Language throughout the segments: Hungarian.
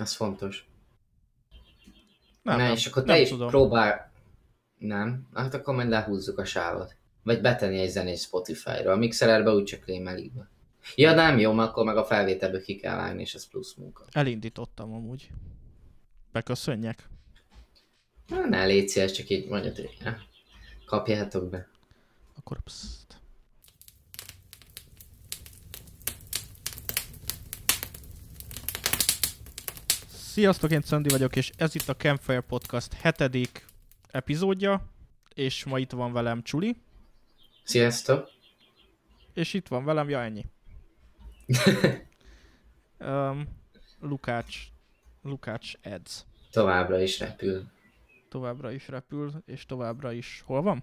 Ez fontos. Nem, ne, nem, és akkor te nem is tudom. próbál... Nem? Hát akkor majd lehúzzuk a sávot. Vagy betenni egy zenét Spotify-ra. A mixelerbe úgy csak lémelik be. Ja nem, jó, mert akkor meg a felvételből ki kell vágni, és ez plusz munka. Elindítottam amúgy. Beköszönjek. Na, ne légy szíves, csak így mondjad, hogy kapjátok be. Akkor pszt. Sziasztok, én Szöndi vagyok, és ez itt a Campfire Podcast hetedik epizódja, és ma itt van velem Csuli, Sziasztok! és itt van velem, ja ennyi. um, Lukács, Lukács Eds. Továbbra is repül. Továbbra is repül, és továbbra is hol van?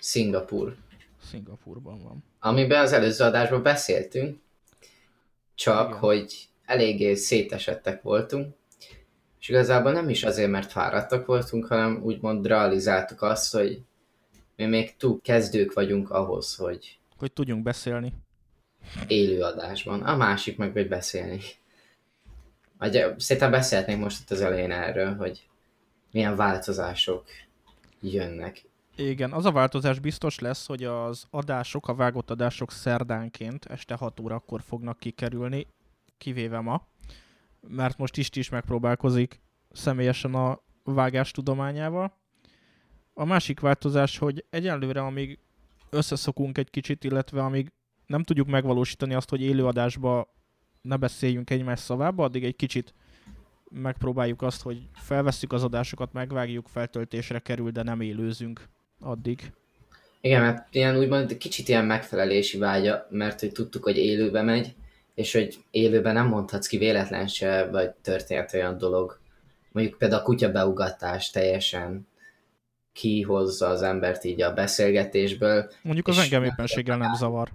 Szingapur. Szingapurban van. Amiben az előző adásban beszéltünk, csak Igen. hogy eléggé szétesettek voltunk, és igazából nem is azért, mert fáradtak voltunk, hanem úgymond realizáltuk azt, hogy mi még túl kezdők vagyunk ahhoz, hogy Hogy tudjunk beszélni. élő adásban. A másik meg, hogy beszélni. Vagy szerintem beszélhetnénk most itt az elején erről, hogy milyen változások jönnek. Igen, az a változás biztos lesz, hogy az adások, a vágott adások szerdánként este 6 órakor fognak kikerülni, kivéve ma, mert most Isti is megpróbálkozik személyesen a vágás tudományával. A másik változás, hogy egyelőre, amíg összeszokunk egy kicsit, illetve amíg nem tudjuk megvalósítani azt, hogy élőadásba ne beszéljünk egymás szavába, addig egy kicsit megpróbáljuk azt, hogy felvesszük az adásokat, megvágjuk, feltöltésre kerül, de nem élőzünk addig. Igen, mert ilyen úgymond kicsit ilyen megfelelési vágya, mert hogy tudtuk, hogy élőbe megy, és hogy élőben nem mondhatsz ki véletlen se, vagy történt olyan dolog. Mondjuk például a kutyabeugatás teljesen kihozza az embert így a beszélgetésből. Mondjuk az engem éppenséggel nem zavar.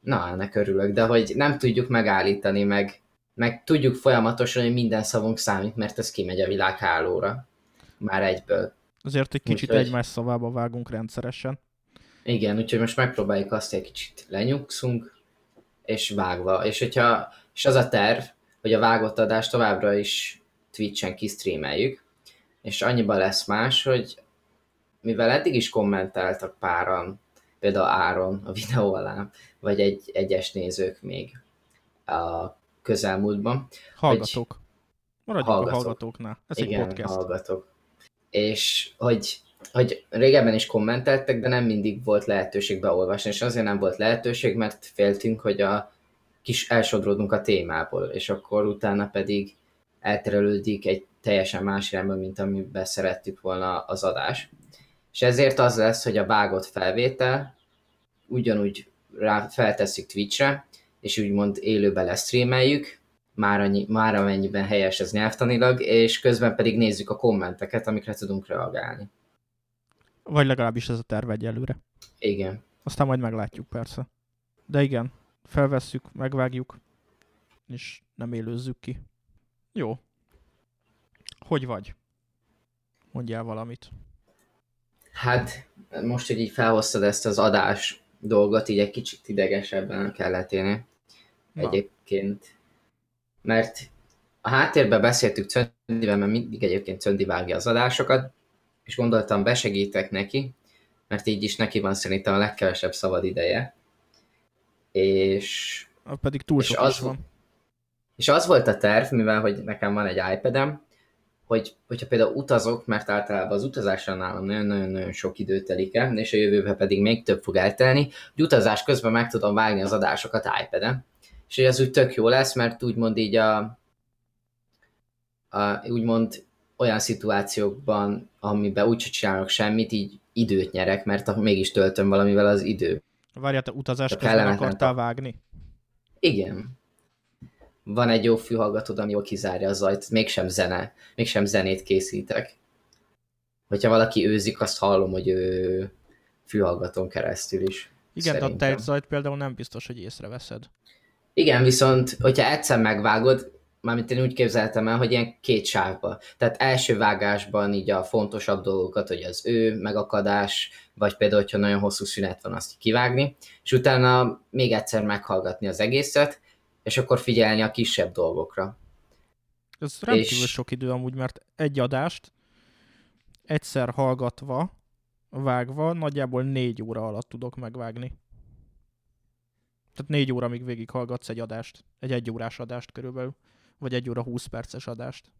Na, ennek örülök, de hogy nem tudjuk megállítani, meg, meg tudjuk folyamatosan, hogy minden szavunk számít, mert ez kimegy a világ hálóra. Már egyből. Azért egy kicsit Úgyhogy- egymás szavába vágunk rendszeresen. Igen, úgyhogy most megpróbáljuk azt, hogy egy kicsit lenyugszunk, és vágva. És hogyha, és az a terv, hogy a vágott adást továbbra is Twitch-en kisztreameljük, és annyiban lesz más, hogy mivel eddig is kommentáltak páran, például Áron a videó alá, vagy egy, egyes nézők még a közelmúltban, Hallgatók. Maradjunk Hallgatók. a hallgatóknál. Ez egy igen, podcast. hallgatok. És hogy, hogy régebben is kommenteltek, de nem mindig volt lehetőség beolvasni, és azért nem volt lehetőség, mert féltünk, hogy a kis elsodródunk a témából, és akkor utána pedig elterelődik egy teljesen más irányba, mint amiben szerettük volna az adás. És ezért az lesz, hogy a vágott felvétel ugyanúgy rá feltesszük Twitchre, és úgymond élőbe lesztreameljük, már, annyi, már amennyiben helyes ez nyelvtanilag, és közben pedig nézzük a kommenteket, amikre tudunk reagálni. Vagy legalábbis ez a terv egyelőre. Igen. Aztán majd meglátjuk persze. De igen, felvesszük, megvágjuk, és nem élőzzük ki. Jó. Hogy vagy? Mondjál valamit. Hát most, hogy így felhoztad ezt az adás dolgot, így egy kicsit idegesebben kellett élni. Na. Egyébként. Mert a háttérben beszéltük Cöndivel, mert mindig egyébként Cöndi vágja az adásokat, és gondoltam, besegítek neki, mert így is neki van szerintem a legkevesebb szabad ideje. És Pedig túl És az van. És az volt a terv, mivel hogy nekem van egy iPad-em, hogy, hogyha például utazok, mert általában az utazásra nálam nagyon-nagyon sok idő telik el, és a jövőben pedig még több fog eltelni, hogy utazás közben meg tudom vágni az adásokat iPad-en. És hogy az úgy tök jó lesz, mert úgymond így a, a úgymond olyan szituációkban, amiben úgy csinálok semmit, így időt nyerek, mert mégis töltöm valamivel az idő. Várjál, te utazás Csak közben akartál vágni? Igen. Van egy jó fülhallgatód, ami jól kizárja a zajt, mégsem zene, mégsem zenét készítek. Hogyha valaki őzik, azt hallom, hogy ő fülhallgatón keresztül is. Igen, de a Szerintem. tejzajt például nem biztos, hogy észreveszed. Igen, viszont, hogyha egyszer megvágod, mármint én úgy képzeltem el, hogy ilyen két sávba. Tehát első vágásban így a fontosabb dolgokat, hogy az ő, megakadás, vagy például, hogyha nagyon hosszú szünet van, azt kivágni, és utána még egyszer meghallgatni az egészet, és akkor figyelni a kisebb dolgokra. Ez rendkívül és... sok idő amúgy, mert egy adást egyszer hallgatva, vágva, nagyjából négy óra alatt tudok megvágni. Tehát négy óra, amíg végighallgatsz egy adást, egy egyórás adást körülbelül, vagy egy óra 20 perces adást.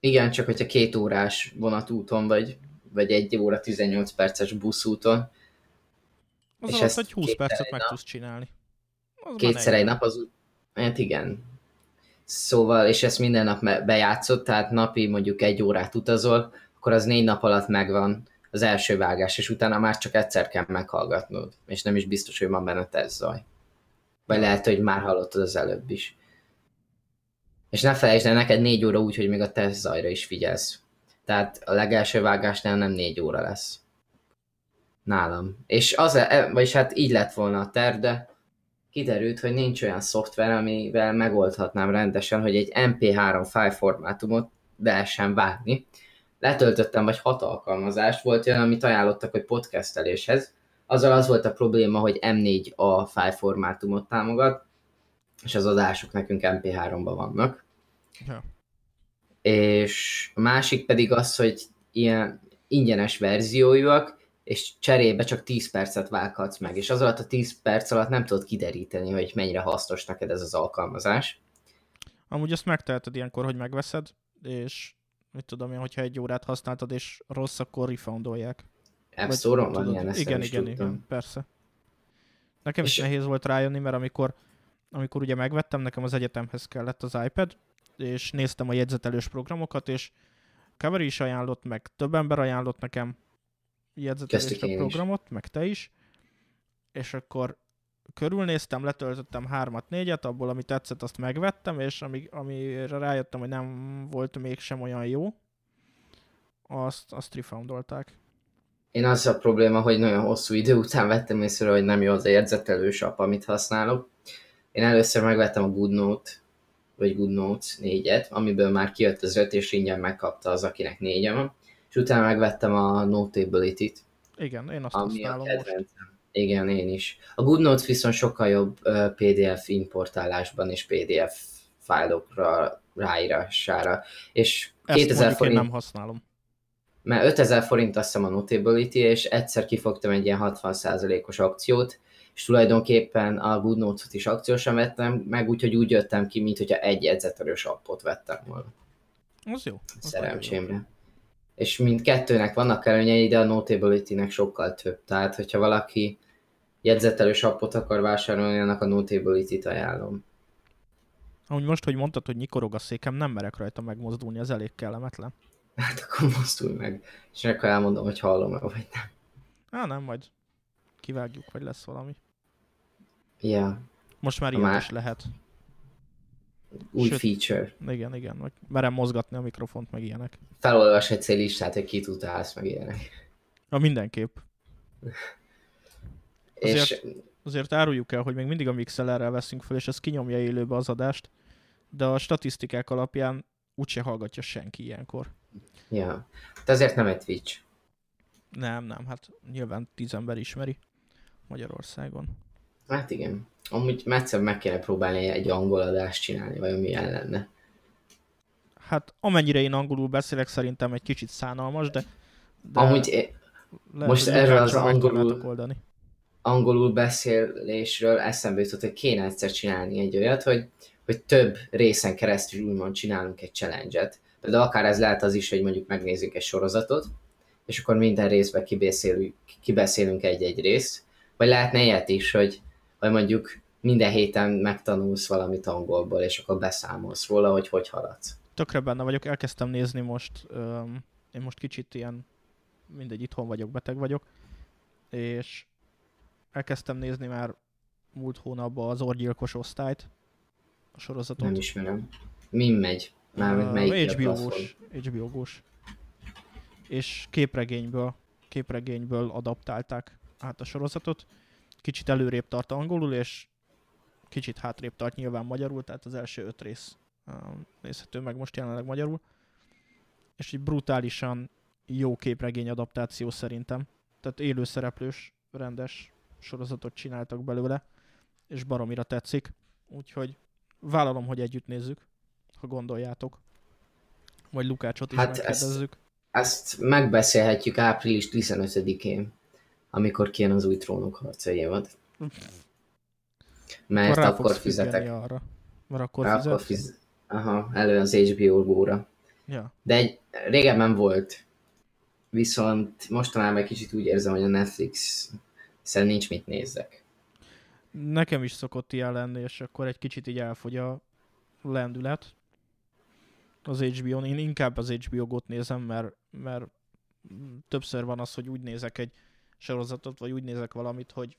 Igen, csak hogyha két órás vonatúton vagy, vagy egy óra 18 perces buszúton. Az és alatt, hogy 20 percet meg nap, tudsz csinálni. Az kétszer egy nap az, hát igen. Szóval, és ezt minden nap bejátszott, tehát napi mondjuk egy órát utazol, akkor az négy nap alatt megvan az első vágás, és utána már csak egyszer kell meghallgatnod, és nem is biztos, hogy van benne tesz zaj. Vagy lehet, hogy már hallottad az előbb is. És ne felejtsd el, neked négy óra úgy, hogy még a tesz zajra is figyelsz. Tehát a legelső vágásnál nem négy óra lesz. Nálam. És az, e, vagyis hát így lett volna a terv, de kiderült, hogy nincs olyan szoftver, amivel megoldhatnám rendesen, hogy egy MP3 file formátumot lehessen vágni. Letöltöttem vagy hat alkalmazást, volt olyan, amit ajánlottak, hogy podcasteléshez. Azzal az volt a probléma, hogy M4A file formátumot támogat, és az adások nekünk MP3-ban vannak. Ja. És a másik pedig az, hogy ilyen ingyenes verziójúak, és cserébe csak 10 percet vághatsz meg, és az alatt a 10 perc alatt nem tudod kideríteni, hogy mennyire hasznos neked ez az alkalmazás. Amúgy azt megteheted ilyenkor, hogy megveszed, és mit tudom én, hogyha egy órát használtad, és rossz, akkor refoundolják. App van ilyen, ezt igen, igen, tudtam. igen, persze. Nekem és... is nehéz volt rájönni, mert amikor, amikor ugye megvettem, nekem az egyetemhez kellett az iPad, és néztem a jegyzetelős programokat, és Covery is ajánlott, meg több ember ajánlott nekem jegyzetelős programot, is. meg te is, és akkor körülnéztem, letöltöttem hármat, négyet, abból, ami tetszett, azt megvettem, és ami, amire rájöttem, hogy nem volt mégsem olyan jó, azt, azt refoundolták. Én az a probléma, hogy nagyon hosszú idő után vettem észre, hogy nem jó az a jegyzetelős app, amit használok. Én először megvettem a GoodNote vagy Good Notes 4-et, amiből már kijött az 5, és ingyen megkapta az, akinek négye van. És utána megvettem a Notability-t. Igen, én azt ami használom a most. Igen, én is. A Good Notes viszont sokkal jobb PDF importálásban és PDF fájlokra ráírására. És Ezt 2000 forint... nem használom. Mert 5000 forint azt hiszem a Notability, és egyszer kifogtam egy ilyen 60%-os akciót, és tulajdonképpen a GoodNotes-ot is akciósan vettem, meg úgyhogy úgy jöttem ki, mint hogyha egy edzetelős appot vettem volna. Az jó. Az Szerencsémre. Jó. És mindkettőnek vannak előnyei, de a Notability-nek sokkal több. Tehát, hogyha valaki jegyzetelős appot akar vásárolni, annak a Notability-t ajánlom. Ahogy most, hogy mondtad, hogy nyikorog a székem, nem merek rajta megmozdulni, ez elég kellemetlen. Hát akkor mozdulj meg, és akkor elmondom, hogy hallom-e, vagy nem. Á, nem, majd kivágjuk, vagy lesz valami. Ja. Most már ilyen is lehet. Új Sőt, feature. Igen, igen, hogy merem mozgatni a mikrofont, meg ilyenek. Felolvas egy listát, hogy kit utálsz, meg ilyenek. Na mindenképp. Azért, és... azért áruljuk el, hogy még mindig a MixLR-rel veszünk fel, és ez kinyomja élőbe az adást, de a statisztikák alapján úgyse hallgatja senki ilyenkor. Ja, de azért nem egy Twitch. Nem, nem, hát nyilván tíz ember ismeri Magyarországon. Hát igen. Amúgy egyszer meg kéne próbálni egy angol adást csinálni, vagy milyen lenne. Hát amennyire én angolul beszélek, szerintem egy kicsit szánalmas, de... de Amúgy lehet, most erről az angolul, oldani. angolul beszélésről eszembe jutott, hogy kéne egyszer csinálni egy olyat, hogy, hogy több részen keresztül úgymond csinálunk egy challenge-et. De akár ez lehet az is, hogy mondjuk megnézzük egy sorozatot, és akkor minden részben kibeszélünk, kibeszélünk egy-egy részt, vagy lehetne ilyet is, hogy vagy mondjuk minden héten megtanulsz valamit angolból, és akkor beszámolsz róla, hogy hogy haladsz. Tökre benne vagyok, elkezdtem nézni most, um, én most kicsit ilyen, mindegy, itthon vagyok, beteg vagyok, és elkezdtem nézni már múlt hónapban az orgyilkos osztályt, a sorozatot. Nem ismerem. Mi megy? Már uh, melyik HBO-gós, HBO-gós. És képregényből, képregényből adaptálták át a sorozatot, kicsit előrébb tart angolul, és kicsit hátrébb tart nyilván magyarul, tehát az első öt rész nézhető meg most jelenleg magyarul. És egy brutálisan jó képregény adaptáció szerintem. Tehát élőszereplős, rendes sorozatot csináltak belőle, és baromira tetszik. úgyhogy vállalom, hogy együtt nézzük, ha gondoljátok. Vagy Lukácsot is Hát megkérdezzük. Ezt megbeszélhetjük április 15-én, amikor kijön az új trónok harca évad. Mert rá akkor fizetek. Arra. Mert akkor Akkor fizet. fiz... Aha, elő az HBO góra. Ja. De egy, régebben volt. Viszont mostanában egy kicsit úgy érzem, hogy a Netflix szerint nincs mit nézzek. Nekem is szokott ilyen lenni, és akkor egy kicsit így elfogy a lendület az HBO-n. Én inkább az HBO Go-t nézem, mert, mert többször van az, hogy úgy nézek egy sorozatot, vagy úgy nézek valamit, hogy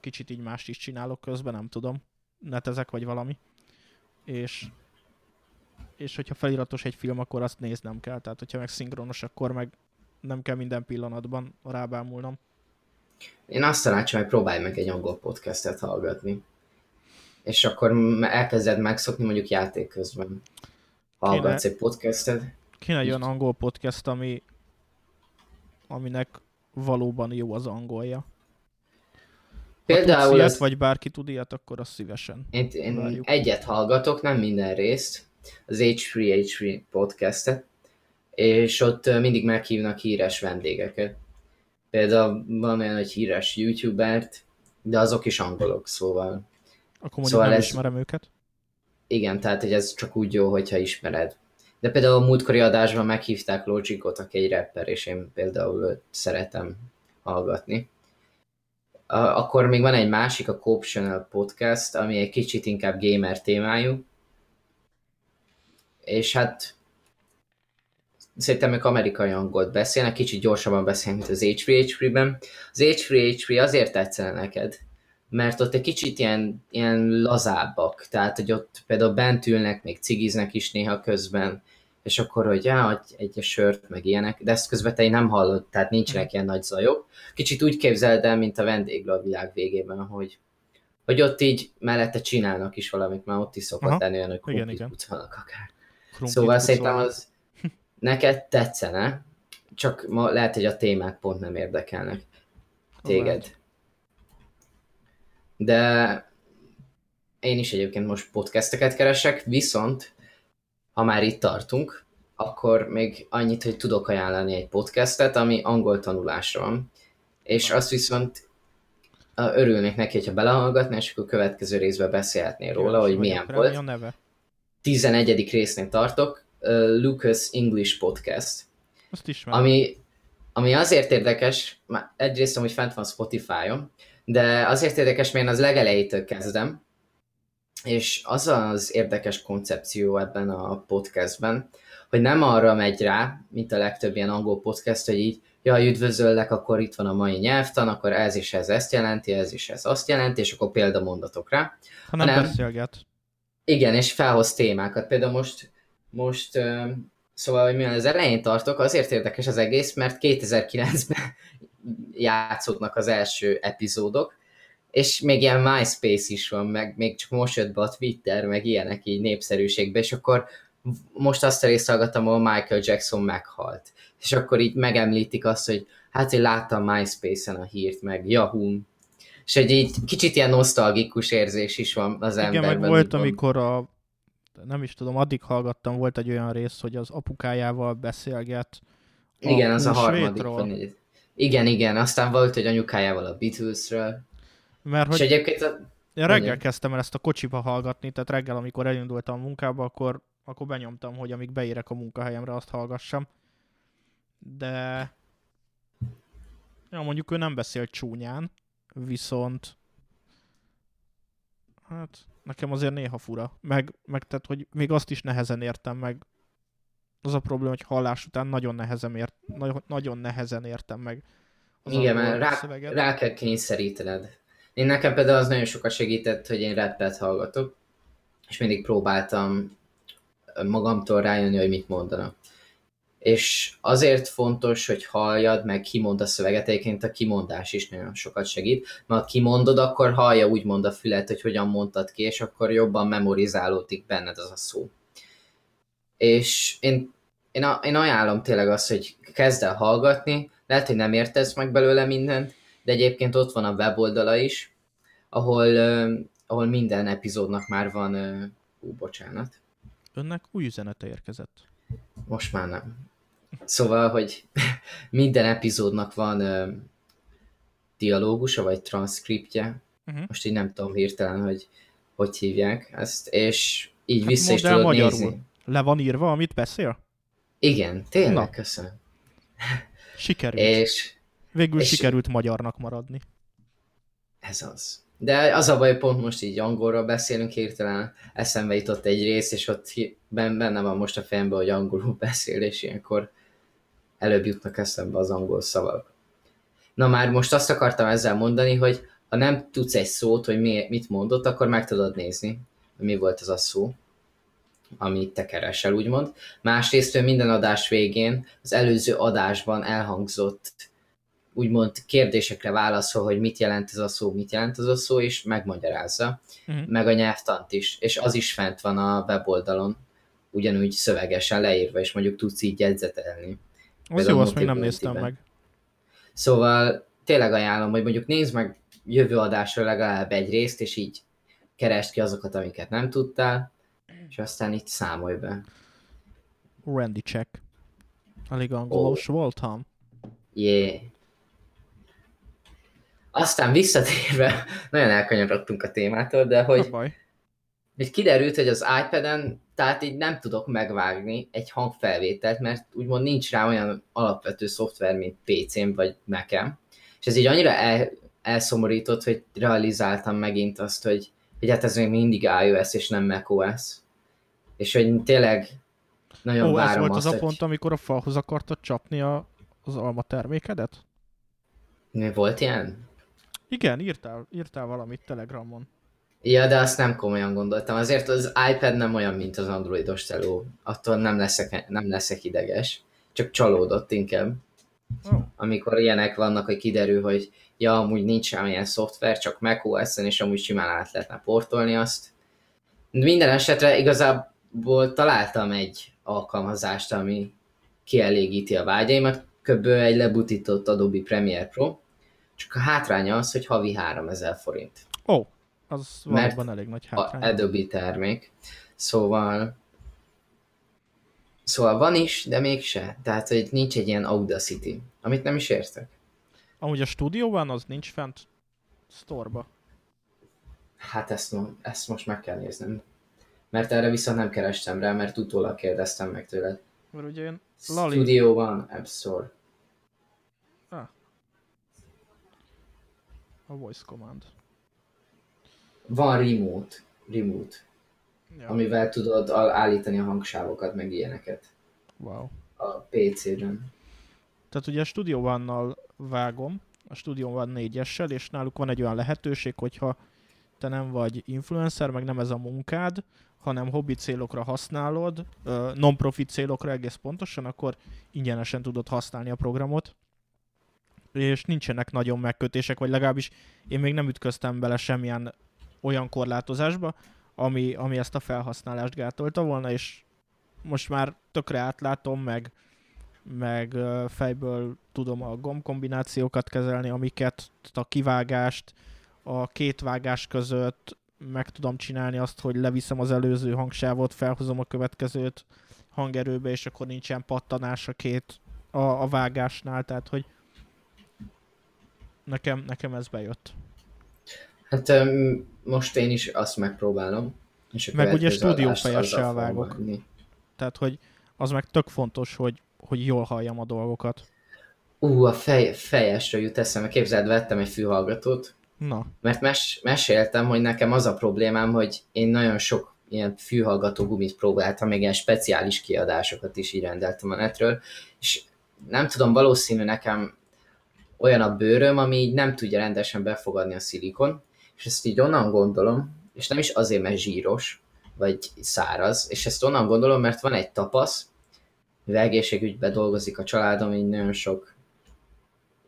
kicsit így mást is csinálok közben, nem tudom. Netezek vagy valami. És, és hogyha feliratos egy film, akkor azt néznem kell. Tehát, hogyha meg szinkronos, akkor meg nem kell minden pillanatban rábámulnom. Én azt tanácsolom, hogy próbálj meg egy angol podcastet hallgatni. És akkor elkezded megszokni mondjuk játék közben. Hallgatsz egy podcastet. Kéne egy olyan angol podcast, ami, aminek valóban jó az angolja. Ha Például tudsz ilyet, az, vagy bárki tud ilyet, akkor az szívesen. én, én várjuk. egyet hallgatok, nem minden részt, az H3H3 podcastet, és ott mindig meghívnak híres vendégeket. Például van olyan, hogy híres youtubert, de azok is angolok, szóval Akkor mondjuk Szóval nem ez- ismerem őket. igen, tehát hogy ez csak úgy jó, hogyha ismered. De például a múltkori adásban meghívták Logicot, aki egy rapper, és én például őt szeretem hallgatni. Akkor még van egy másik, a Channel Podcast, ami egy kicsit inkább gamer témájú. És hát szerintem ők amerikai angolt beszélnek, kicsit gyorsabban beszélnek, mint az H3H3-ben. Az H3H3 azért tetszene neked, mert ott egy kicsit ilyen, ilyen lazábbak, tehát hogy ott például bent ülnek, még cigiznek is néha közben, és akkor, hogy hogy egy sört, meg ilyenek, de ezt közben te nem hallod, tehát nincsenek ilyen nagy zajok. Kicsit úgy képzeld el, mint a vendéglő a világ végében, hogy, hogy ott így mellette csinálnak is valamit, mert ott is szokott Aha. lenni olyan, hogy Igen, akár. Krumplit Szóval szerintem az neked tetszene, csak ma lehet, hogy a témák pont nem érdekelnek téged. Lehet. De én is egyébként most podcasteket keresek, viszont ha már itt tartunk, akkor még annyit, hogy tudok ajánlani egy podcastet, ami angol tanulásra van. És azt viszont örülnék neki, hogyha belehallgatná, és akkor a következő részben beszélhetnél róla, Kíváncsi hogy milyen volt. Mi a neve? 11. résznél tartok, Lucas English Podcast. Azt ismerem. Ami, ami azért érdekes, egyrészt hogy fent van Spotify-on, de azért érdekes, mert én az legelejétől kezdem, és az az érdekes koncepció ebben a podcastben, hogy nem arra megy rá, mint a legtöbb ilyen angol podcast, hogy így, jaj, üdvözöllek, akkor itt van a mai nyelvtan, akkor ez is ez ezt jelenti, ez is ez azt jelenti, és akkor példamondatok rá. Ha nem hanem- beszélget. Igen, és felhoz témákat. Például most, most szóval, hogy milyen az elején tartok, azért érdekes az egész, mert 2009-ben játszódnak az első epizódok, és még ilyen MySpace is van, meg még csak most jött be a Twitter, meg ilyenek így népszerűségbe, és akkor most azt a részt hallgattam, ahol Michael Jackson meghalt. És akkor így megemlítik azt, hogy hát én láttam MySpace-en a hírt, meg Yahoo-n, és egy így kicsit ilyen nosztalgikus érzés is van az Igen, emberben. meg volt, amikor a nem is tudom, addig hallgattam, volt egy olyan rész, hogy az apukájával beszélget. Igen, az a harmadik. igen, igen, aztán volt, hogy anyukájával a Beatlesről. Mert És hogy egyébként a, én reggel kezdtem el ezt a kocsiba hallgatni, tehát reggel, amikor elindultam a munkába, akkor, akkor benyomtam, hogy amíg beérek a munkahelyemre, azt hallgassam. De ja, mondjuk ő nem beszélt csúnyán, viszont hát nekem azért néha fura. Meg, meg tehát, hogy még azt is nehezen értem meg. Az a probléma, hogy hallás után nagyon nehezen, ért, nagyon, nagyon nehezen értem meg az igen, mert rá, szöveget. rá kell kényszerítened. Én nekem például az nagyon sokat segített, hogy én rappet hallgatok, és mindig próbáltam magamtól rájönni, hogy mit mondanak. És azért fontos, hogy halljad, meg kimond a szöveget, egyébként a kimondás is nagyon sokat segít, mert ha kimondod, akkor hallja úgymond a fület, hogy hogyan mondtad ki, és akkor jobban memorizálódik benned az a szó. És én, én, a, én ajánlom tényleg azt, hogy kezd el hallgatni, lehet, hogy nem értesz meg belőle mindent, de egyébként ott van a weboldala is, ahol ö, ahol minden epizódnak már van, ú, bocsánat, Önnek új üzenete érkezett. most már nem. Szóval, hogy minden epizódnak van ö, dialógusa, vagy transzkriptje, Uh-huh. most így nem tudom hirtelen, hogy hogy hívják ezt, és így Hát vissza is tudod magyarul. nézni. Le van írva, amit beszél? Igen, tényleg, Na. köszönöm. Sikerült. És Végül és- sikerült magyarnak maradni. ez az. De az a baj, pont most így angolról beszélünk hirtelen, eszembe jutott egy rész, és ott benne van most a fejemben, hogy angolul beszél, és ilyenkor előbb jutnak eszembe az angol szavak. Na már most azt akartam ezzel mondani, hogy ha nem tudsz egy szót, hogy mi, mit mondott, akkor meg tudod nézni, hogy mi volt az a szó, amit te keresel, úgymond. Másrészt ő minden adás végén az előző adásban elhangzott úgymond kérdésekre válaszol, hogy mit jelent ez a szó, mit jelent ez a szó, és megmagyarázza, Mhm. meg a nyelvtant is, és az is fent van a weboldalon, ugyanúgy szövegesen leírva, és mondjuk tudsz így jegyzetelni. Az jó, azt még nem néztem meg. Szóval tényleg ajánlom, hogy mondjuk nézd meg jövő adásra legalább egy részt, és így keresd ki azokat, amiket nem tudtál, és aztán így számolj be. Randy check. Elég angolos voltam. Yeah. Aztán visszatérve, nagyon elkanyarodtunk a témától, de Hogy... hogy baj. Így kiderült, hogy az iPad-en, tehát így nem tudok megvágni egy hangfelvételt, mert úgymond nincs rá olyan alapvető szoftver, mint PC-n vagy Mac-en. És ez így annyira el, elszomorított, hogy realizáltam megint azt, hogy, hogy hát ez még mindig iOS és nem macOS. És hogy tényleg nagyon Ó, ez várom volt azt, az a hogy... pont, amikor a falhoz akartad csapni a, az alma termékedet? Volt ilyen? Igen, írtál, írtál valamit Telegramon. Ja, de azt nem komolyan gondoltam. Azért az iPad nem olyan, mint az androidos teló. Attól nem leszek, nem leszek ideges. Csak csalódott inkább. Oh. Amikor ilyenek vannak, hogy kiderül, hogy ja, amúgy nincs semmilyen szoftver, csak macOS-en, és amúgy simán át lehetne portolni azt. Minden esetre igazából találtam egy alkalmazást, ami kielégíti a vágyaimat, kb. egy lebutított Adobe Premiere Pro, csak a hátránya az, hogy havi 3000 forint Ó, oh, az Mert valóban elég nagy a hátrány. Adobe termék. Szóval Szóval van is, de mégse. Tehát, hogy nincs egy ilyen Audacity, amit nem is értek. Amúgy a stúdióban az nincs fent sztorba. Hát ezt, ezt most meg kell néznem. Mert erre viszont nem kerestem rá, mert utólag kérdeztem meg tőled. Mert ugye én Lali... Studio van, App Store. Ah. A voice command. Van remote, remote, Ja. amivel tudod állítani a hangsávokat, meg ilyeneket Wow. a PC-ben. Tehát ugye a Studio One-nal vágom, a Studio One 4-essel, és náluk van egy olyan lehetőség, hogyha te nem vagy influencer, meg nem ez a munkád, hanem hobbi célokra használod, non-profit célokra egész pontosan, akkor ingyenesen tudod használni a programot, és nincsenek nagyon megkötések, vagy legalábbis én még nem ütköztem bele semmilyen olyan korlátozásba, ami, ami ezt a felhasználást gátolta volna, és most már tökre átlátom, meg, meg fejből tudom a gombkombinációkat kezelni, amiket, a kivágást, a két vágás között meg tudom csinálni azt, hogy leviszem az előző hangsávot, felhozom a következőt hangerőbe, és akkor nincsen pattanás a két a, a vágásnál, tehát hogy nekem, nekem ez bejött. Hát öm, most én is azt megpróbálom. És a Meg ugye stúdiófejessel vágok. vágni. Tehát, hogy az meg tök fontos, hogy, hogy jól halljam a dolgokat. Ú, a fej, fejesről jut eszembe. Képzeld, vettem egy fülhallgatót, Na, mert mes, meséltem, hogy nekem az a problémám, hogy én nagyon sok ilyen fülhallgató gumit próbáltam, még ilyen speciális kiadásokat is így rendeltem a netről, és nem tudom, valószínű nekem olyan a bőröm, ami így nem tudja rendesen befogadni a szilikon, és ezt így onnan gondolom, és nem is azért, mert zsíros, vagy száraz, és ezt onnan gondolom, mert van egy tapasz, mivel egészségügyben dolgozik a családom, így nagyon sok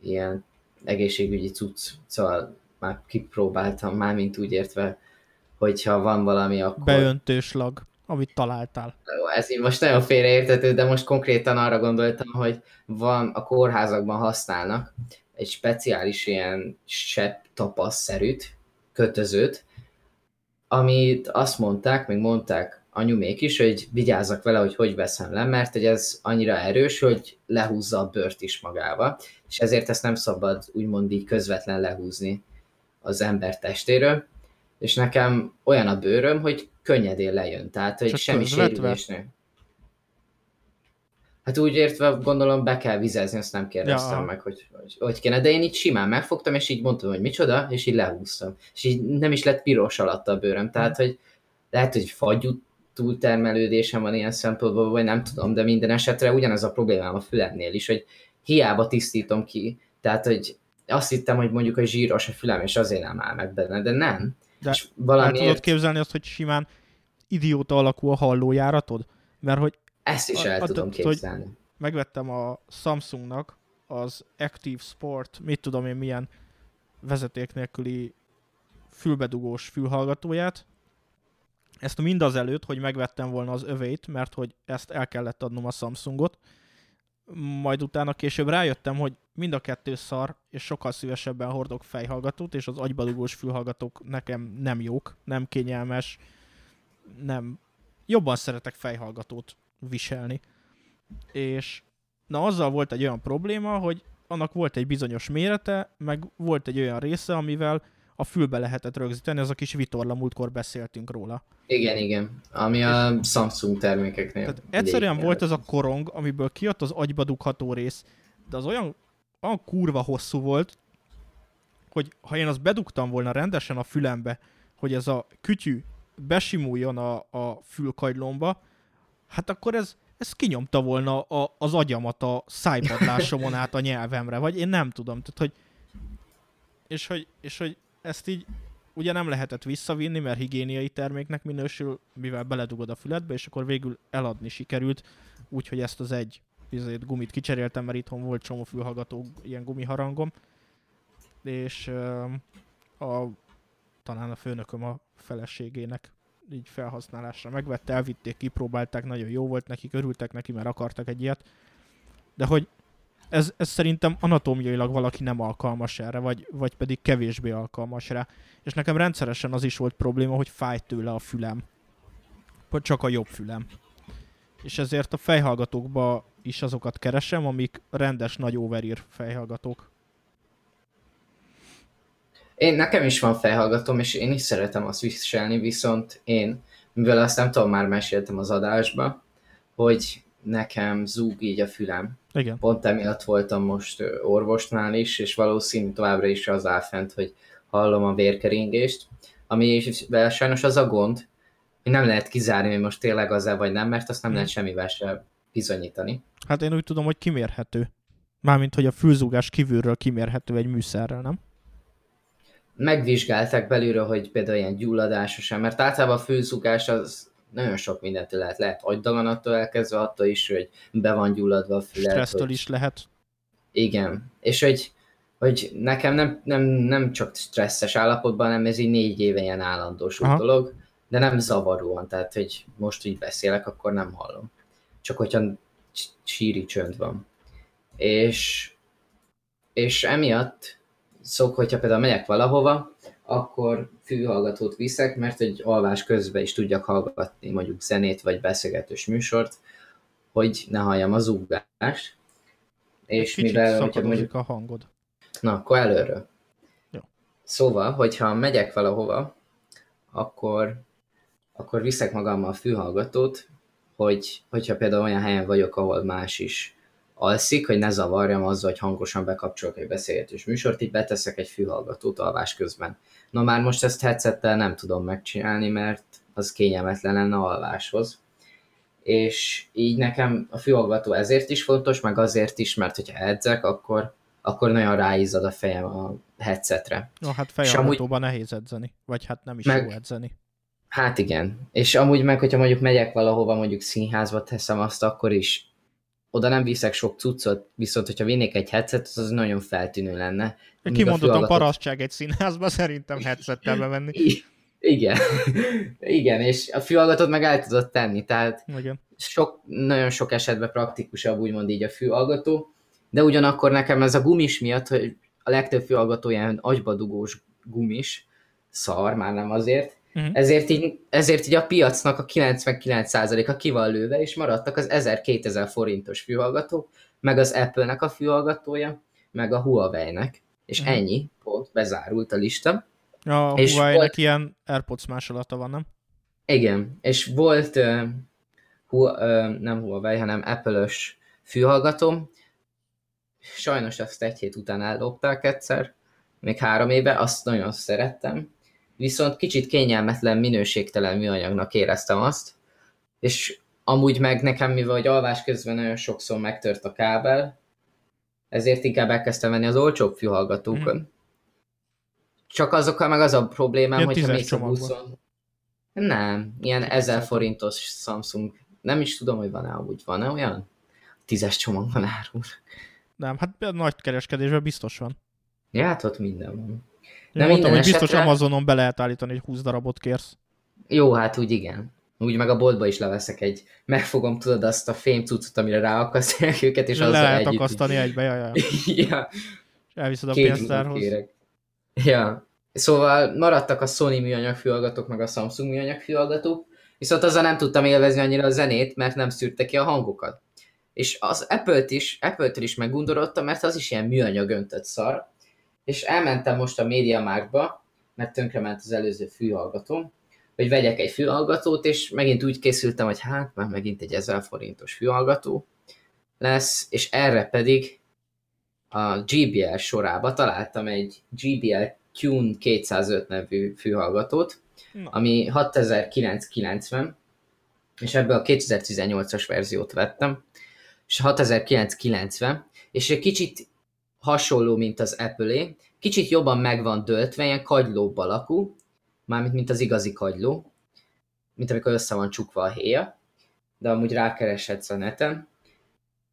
ilyen egészségügyi cucc, szóval már kipróbáltam, már mint úgy értve, hogyha van valami, akkor... beöntőslag, amit találtál. Ez így most nagyon félreértető, de most konkrétan arra gondoltam, hogy van a kórházakban használnak egy speciális ilyen sepp tapasszerűt, kötözőt, amit azt mondták, még mondták anyumék is, hogy vigyázzak vele, hogy hogy veszem le, mert hogy ez annyira erős, hogy lehúzza a bőrt is magába, és ezért ezt nem szabad úgymond így közvetlen lehúzni az ember testéről, és nekem olyan a bőröm, hogy könnyedén lejön, tehát hogy Csak semmi sérülés nem. Hát úgy értve gondolom be kell vizezni, azt nem kérdeztem ja. meg, hogy, hogy hogy kéne, de én így simán megfogtam, és így mondtam, hogy micsoda, és így lehúztam. És így nem is lett piros alatt a bőröm, tehát hogy lehet, hogy fagyú túltermelődésem van ilyen szempontból, vagy nem tudom, de minden esetre ugyanez a problémám a fülemnél is, hogy hiába tisztítom ki, tehát hogy azt hittem, hogy mondjuk a zsíros a fülem, és azért nem áll meg benne, de nem. De és valamiért... tudod képzelni azt, hogy simán idióta alakú a hallójáratod? Mert hogy ezt is el a, tudom képzelni. Hogy megvettem a Samsungnak az Active Sport, mit tudom én milyen vezeték nélküli fülbedugós fülhallgatóját. Ezt előtt, hogy megvettem volna az övét, mert hogy ezt el kellett adnom a Samsungot. Majd utána később rájöttem, hogy mind a kettő szar, és sokkal szívesebben hordok fejhallgatót, és az agybadugós fülhallgatók nekem nem jók, nem kényelmes, nem... Jobban szeretek fejhallgatót viselni. És na azzal volt egy olyan probléma, hogy annak volt egy bizonyos mérete, meg volt egy olyan része, amivel a fülbe lehetett rögzíteni, az a kis vitorla, múltkor beszéltünk róla. Igen, igen. Ami a Samsung termékeknél. Tehát egyszerűen volt ez a korong, amiből kijött az agyba dugható rész, de az olyan, olyan kurva hosszú volt, hogy ha én azt bedugtam volna rendesen a fülembe, hogy ez a kütyű besimuljon a, a fülkagylomba, hát akkor ez, ez kinyomta volna a, az agyamat a szájpadlásomon át a nyelvemre, vagy én nem tudom, tehát hogy és hogy, és hogy ezt így ugye nem lehetett visszavinni, mert higiéniai terméknek minősül, mivel beledugod a füledbe, és akkor végül eladni sikerült, úgyhogy ezt az egy bizonyít gumit kicseréltem, mert itthon volt csomó fülhallgató ilyen gumiharangom, és a, talán a főnököm a feleségének így felhasználásra megvette, elvitték, kipróbálták, nagyon jó volt neki, örültek neki, mert akartak egy ilyet. De hogy ez, ez szerintem anatómiailag valaki nem alkalmas erre, vagy, vagy pedig kevésbé alkalmas rá. És nekem rendszeresen az is volt probléma, hogy fájt tőle a fülem. Vagy csak a jobb fülem. És ezért a fejhallgatókba is azokat keresem, amik rendes nagy overír fejhallgatók. Én, nekem is van fejhallgatom, és én is szeretem azt viselni, viszont én, mivel azt nem tudom, már meséltem az adásba, hogy nekem zúg így a fülem. Igen. Pont emiatt voltam most orvosnál is, és valószínű továbbra is az áll fent, hogy hallom a vérkeringést, ami sajnos az a gond, hogy nem lehet kizárni, hogy most tényleg az-e vagy nem, mert azt nem hmm. lehet semmivel sem bizonyítani. Hát én úgy tudom, hogy kimérhető. Mármint, hogy a fülzúgás kívülről kimérhető egy műszerrel, nem? Megvizsgálták belülről, hogy például ilyen gyulladásos, mert általában a főzugás az nagyon sok mindent lehet. Lehet agydaganattól elkezdve, attól is, hogy be van gyulladva a fület. Stressztől hogy... is lehet. Igen. És hogy, hogy nekem nem, nem, nem csak stresszes állapotban, hanem ez így négy éve ilyen állandós dolog, de nem zavaróan, tehát hogy most így beszélek, akkor nem hallom. Csak hogyha síri csönd van. És, és emiatt szok, hogyha például megyek valahova, akkor fülhallgatót viszek, mert egy alvás közben is tudjak hallgatni mondjuk zenét vagy beszélgetős műsort, hogy ne halljam az ugást. És Kicsit mivel, hogyha mondjuk... a hangod. Na, akkor előről. Jó. Szóval, hogyha megyek valahova, akkor, akkor viszek magammal a fülhallgatót, hogy, hogyha például olyan helyen vagyok, ahol más is alszik, hogy ne zavarjam azzal, hogy hangosan bekapcsolok egy beszélgetős műsort, így beteszek egy fülhallgatót alvás közben. Na már most ezt headsettel nem tudom megcsinálni, mert az kényelmetlen lenne alváshoz. És így nekem a fülhallgató ezért is fontos, meg azért is, mert hogyha edzek, akkor, akkor nagyon ráizzad a fejem a headsetre. No, hát fejhallgatóban amúgy... nehéz edzeni, vagy hát nem is meg... jó edzeni. Hát igen. És amúgy meg, hogyha mondjuk megyek valahova, mondjuk színházba teszem azt, akkor is oda nem viszek sok cuccot, viszont hogyha vinnék egy headset, az nagyon feltűnő lenne. Kimondottan parasztság egy színházba, szerintem headsettel bevenni. Igen. Igen, és a fülhallgatót meg el tudod tenni, tehát Igen. Sok, nagyon sok esetben praktikusabb úgymond így a fülhallgató, de ugyanakkor nekem ez a gumis miatt, hogy a legtöbb fülhallgató ilyen agybadugós gumis, szar, már nem azért, Uh-huh. Ezért, így, ezért így a piacnak a 99%-a ki van lőve, és maradtak az 1000-2000 forintos fülhallgatók, meg az Apple-nek a fülhallgatója, meg a Huawei-nek. És uh-huh. ennyi, pont, bezárult a lista. A és Huawei-nek volt... ilyen AirPods másolata van, nem? Igen, és volt uh, hu, uh, nem Huawei, hanem Apple-ös fülhallgatóm. Sajnos azt egy hét után ellopták egyszer, még három éve, azt nagyon szerettem. Viszont kicsit kényelmetlen, minőségtelen műanyagnak éreztem azt, és amúgy meg nekem, mivel hogy alvás közben nagyon sokszor megtört a kábel, ezért inkább elkezdtem venni az olcsóbb fülhallgatókon. Mm. Csak azokkal meg az a problémám, ilyen hogyha mész a buszon. Nem, ilyen 1000 forintos Samsung. Nem is tudom, hogy van-e amúgy. Van-e olyan? Tízes csomagban árul. Nem, hát a nagy kereskedésben biztos van. Ja, hát ott minden van. Nem mondtam, hogy biztos esetre... Amazonon be lehet állítani, hogy 20 darabot kérsz. Jó, hát úgy igen. Úgy meg a boltba is leveszek egy, megfogom, tudod, azt a fém cuccot, amire ráakasztják őket, és azzal Le lehet együtt. akasztani egybe, ja, ja. ja. És elviszed a pénztárhoz. Ja. Szóval maradtak a Sony műanyag fülhallgatók, meg a Samsung műanyag fülhallgatók, viszont azzal nem tudtam élvezni annyira a zenét, mert nem szűrte ki a hangokat. És az Apple-t is, Apple-től is meggundorodtam, mert az is ilyen műanyag öntött szar, és elmentem most a MediaMarktba, mert tönkrement az előző fülhallgatóm, hogy vegyek egy fülhallgatót, és megint úgy készültem, hogy hát már megint egy 1000 forintos fülhallgató lesz, és erre pedig a GBL sorába találtam egy GBL Tune 205 nevű fülhallgatót, Na. ami 6990, és ebből a 2018-as verziót vettem, és 6990, és egy kicsit hasonló, mint az Apple-é, kicsit jobban meg van döltve, ilyen kagylóbb alakú, mármint mint az igazi kagyló, mint amikor össze van csukva a héja, de amúgy rákereshetsz a neten,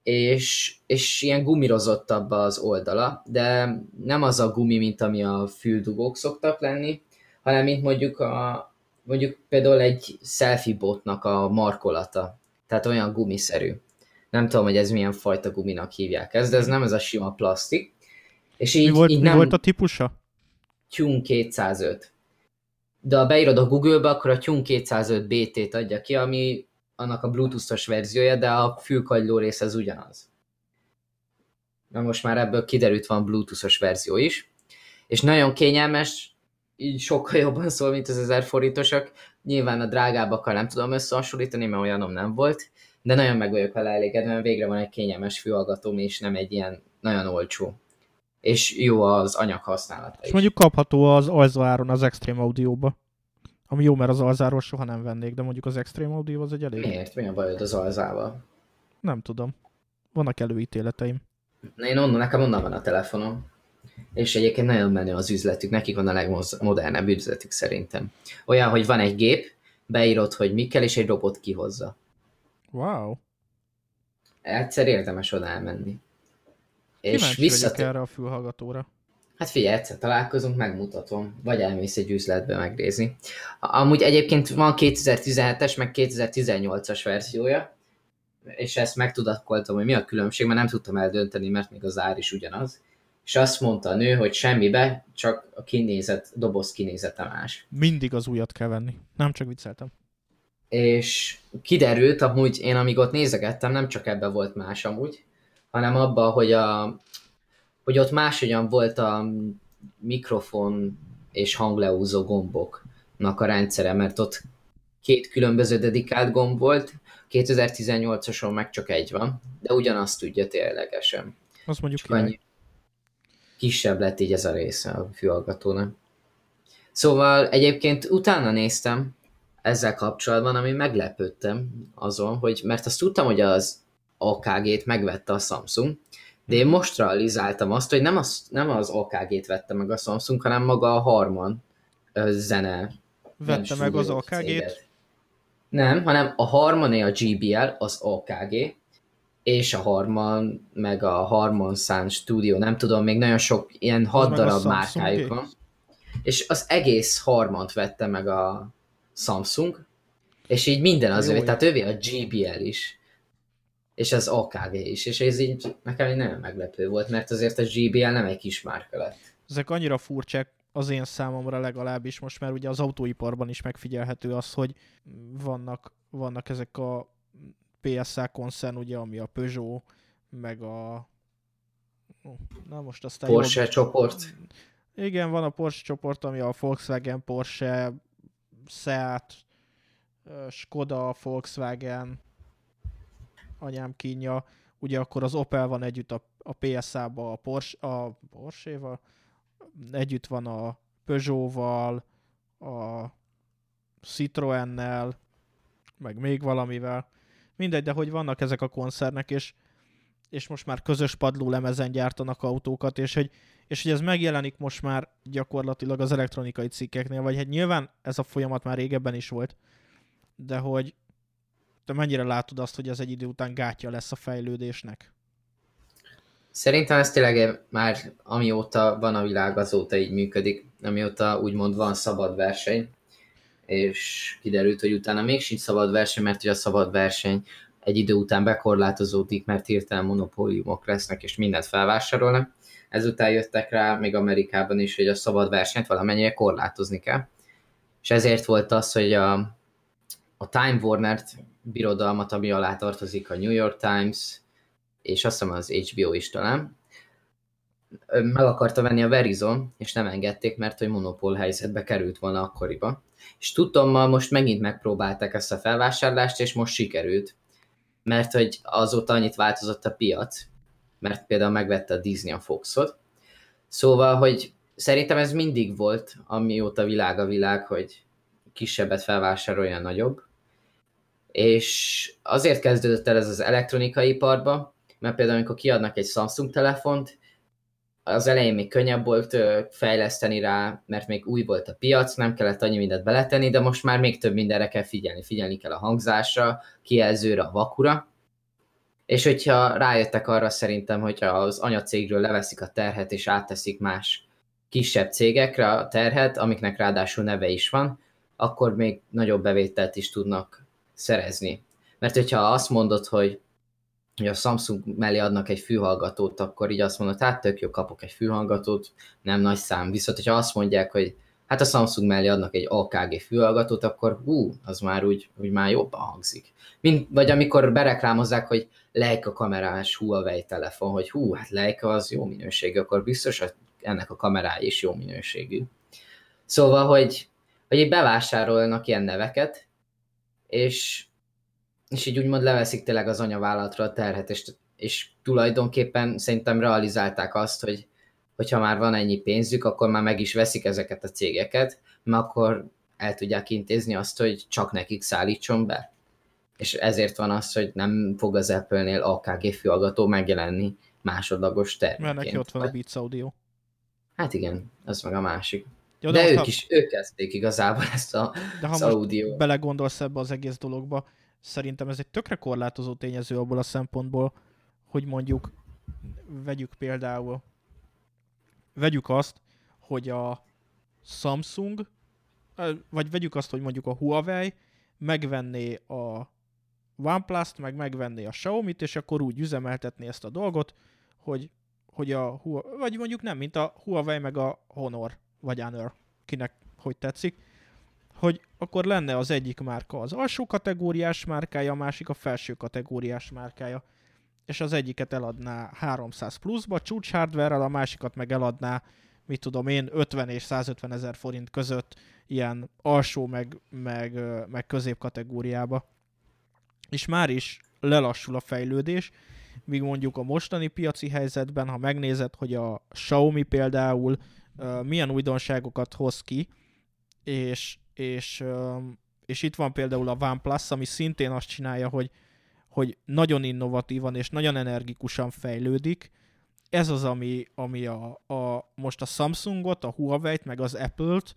és, és ilyen gumirozottabb az oldala, de nem az a gumi, mint ami a füldugók szoktak lenni, hanem mint mondjuk, a, mondjuk például egy selfie botnak a markolata, tehát olyan gumiszerű. Nem tudom, hogy ez milyen fajta guminak hívják ezt, de ez nem ez a sima plastik. És így, mi volt, így nem... mi volt a típusa? Tune 205. De ha beírod a Google-be, akkor a Tune 205 BT-t adja ki, ami annak a Bluetooth-os verziója, de a fülkagyló rész az ugyanaz. Na most már ebből kiderült van Bluetooth-os verzió is, és nagyon kényelmes, így sokkal jobban szól, mint az 1000 forintosak. Nyilván a drágábbakkal nem tudom összehasonlítani, mert olyanom nem volt, de nagyon meg vagyok vele elégedve, mert végre van egy kényelmes fülhallgatóm, és nem egy ilyen nagyon olcsó. És jó az anyag használata És mondjuk kapható az alzáron az Extreme Audio-ba. Ami jó, mert az alzáról soha nem vennék, de mondjuk az Extreme Audio az egy elég... Miért? Mi a bajod az alzával? Nem tudom. Vannak előítéleteim. Én onnan, nekem onnan van a telefonom. És egyébként nagyon menő az üzletük, nekik van a legmodernebb üzletük szerintem. Olyan, hogy van egy gép, beírod, hogy mi kell, és egy robot kihozza. Wow. Egyszer érdemes oda elmenni. És visszat... erre a fülhallgatóra. Hát figyelj, egyszer találkozunk, megmutatom, vagy elmész egy üzletbe megnézni. Amúgy egyébként van 2017-es, meg 2018-as verziója, és ezt megtudatkoltam, hogy mi a különbség, mert nem tudtam eldönteni, mert még az ár is ugyanaz. És azt mondta a nő, hogy semmibe, csak a kinézet, doboz kinézete más. Mindig az újat kell venni. Nem csak vicceltem. És kiderült, amúgy én amíg ott nézegettem, nem csak ebben volt más amúgy, hanem abban, hogy a, hogy ott máshogyan volt a mikrofon és hangleúzó gomboknak a rendszere, mert ott két különböző dedikált gomb volt, 2018-ason meg csak egy van, de ugyanazt tudja ténylegesen. Azt mondjuk csak annyi kisebb lett így ez a része a fülhallgatónak. Szóval egyébként utána néztem ezzel kapcsolatban, ami meglepődtem azon, hogy mert azt tudtam, hogy az AKG-t megvette a Samsung, de én most realizáltam azt, hogy nem az, nem az AKG-t vette meg a Samsung, hanem maga a Harman zene. Vette meg az AKG-t? Nem, hanem a Harman a GBL, az AKG, és a Harman, meg a Harman Sound Studio, nem tudom, még nagyon sok ilyen hat darab márkájuk van. És az egész Harmant vette meg a Samsung, és így minden az ő, tehát ővé a GBL is és az AKG is, és ez így nekem nagyon meglepő volt, mert azért a GBL nem egy kis márka lett. Ezek annyira furcsák, az én számomra legalábbis most már ugye az autóiparban is megfigyelhető az, hogy vannak, vannak ezek a PSA koncern, ugye, ami a Peugeot, meg a na most aztán Porsche jobb... csoport. Igen, van a Porsche csoport, ami a Volkswagen, Porsche, Seat, Skoda, Volkswagen, anyám kínja, ugye akkor az Opel van együtt a, a PSA-ba, a Porsche, a Porsche-val, együtt van a Peugeot-val, a Citroennel, meg még valamivel. Mindegy, de hogy vannak ezek a koncernek, és, és most már közös padló lemezen gyártanak autókat, és hogy, és hogy ez megjelenik most már gyakorlatilag az elektronikai cikkeknél, vagy hát nyilván ez a folyamat már régebben is volt, de hogy te mennyire látod azt, hogy ez egy idő után gátja lesz a fejlődésnek? Szerintem ez tényleg már amióta van a világ, azóta így működik, amióta úgymond van szabad verseny, és kiderült, hogy utána még sincs szabad verseny, mert hogy a szabad verseny egy idő után bekorlátozódik, mert hirtelen monopóliumok lesznek, és mindent felvásárolnak. Ezután jöttek rá, még Amerikában is, hogy a szabad versenyt valamennyire korlátozni kell. És ezért volt az, hogy a, a Time Warner birodalmat, ami alá tartozik a New York Times, és azt hiszem az HBO is talán, meg akarta venni a Verizon, és nem engedték, mert hogy monopól helyzetbe került volna akkoriba. És tudtommal most megint megpróbálták ezt a felvásárlást, és most sikerült. Mert hogy azóta annyit változott a piac, mert például megvette a Disney a Foxot. Szóval, hogy szerintem ez mindig volt, amióta világ a világ, hogy kisebbet felvásárolja nagyobb. És azért kezdődött el ez az elektronikai iparba, mert például amikor kiadnak egy Samsung telefont, az elején még könnyebb volt fejleszteni rá, mert még új volt a piac, nem kellett annyi mindent beletenni, de most már még több mindenre kell figyelni. Figyelni kell a hangzásra, kijelzőre, a vakura. És hogyha rájöttek arra szerintem, hogyha az anyacégről leveszik a terhet és átteszik más kisebb cégekre a terhet, amiknek ráadásul neve is van, akkor még nagyobb bevételt is tudnak szerezni. Mert hogyha azt mondod, hogy hogy a Samsung mellé adnak egy fülhallgatót, akkor így azt mondod, hát tök jó, kapok egy fülhallgatót, nem nagy szám. Viszont, hogyha azt mondják, hogy hát a Samsung mellé adnak egy AKG fülhallgatót, akkor hú, az már úgy, úgy már jobban hangzik. Mint, vagy amikor bereklámozzák, hogy Leica kamerás Huawei telefon, hogy hú, hát Leica az jó minőségű, akkor biztos, hogy ennek a kamerája is jó minőségű. Szóval, hogy, hogy így bevásárolnak ilyen neveket, és és így úgymond leveszik tényleg az anyavállalatra a terhet, és, és tulajdonképpen szerintem realizálták azt, hogy hogyha már van ennyi pénzük, akkor már meg is veszik ezeket a cégeket, mert akkor el tudják intézni azt, hogy csak nekik szállítson be. És ezért van az, hogy nem fog az Apple-nél AKG fülhallgató megjelenni másodlagos termékként. Mert neki ott van a Beats Audio. Hát igen, az meg a másik. Jó, de, de ők ha... is, ők kezdték igazából ezt a, de ha az audio. belegondolsz ebbe az egész dologba, szerintem ez egy tökre korlátozó tényező abból a szempontból, hogy mondjuk vegyük például, vegyük azt, hogy a Samsung, vagy vegyük azt, hogy mondjuk a Huawei megvenné a OnePlus-t, meg megvenné a Xiaomi-t, és akkor úgy üzemeltetné ezt a dolgot, hogy, hogy a Huawei, vagy mondjuk nem, mint a Huawei meg a Honor, vagy Honor, kinek hogy tetszik, hogy akkor lenne az egyik márka az alsó kategóriás márkája, a másik a felső kategóriás márkája. És az egyiket eladná 300 pluszba csúcs hardware a másikat meg eladná, mit tudom én, 50 és 150 ezer forint között ilyen alsó meg, meg, meg középkategóriába. És már is lelassul a fejlődés, míg mondjuk a mostani piaci helyzetben, ha megnézed, hogy a Xiaomi például milyen újdonságokat hoz ki, és, és, és itt van például a OnePlus, ami szintén azt csinálja, hogy, hogy nagyon innovatívan és nagyon energikusan fejlődik. Ez az, ami, ami a, a, most a Samsungot, a Huawei-t, meg az Apple-t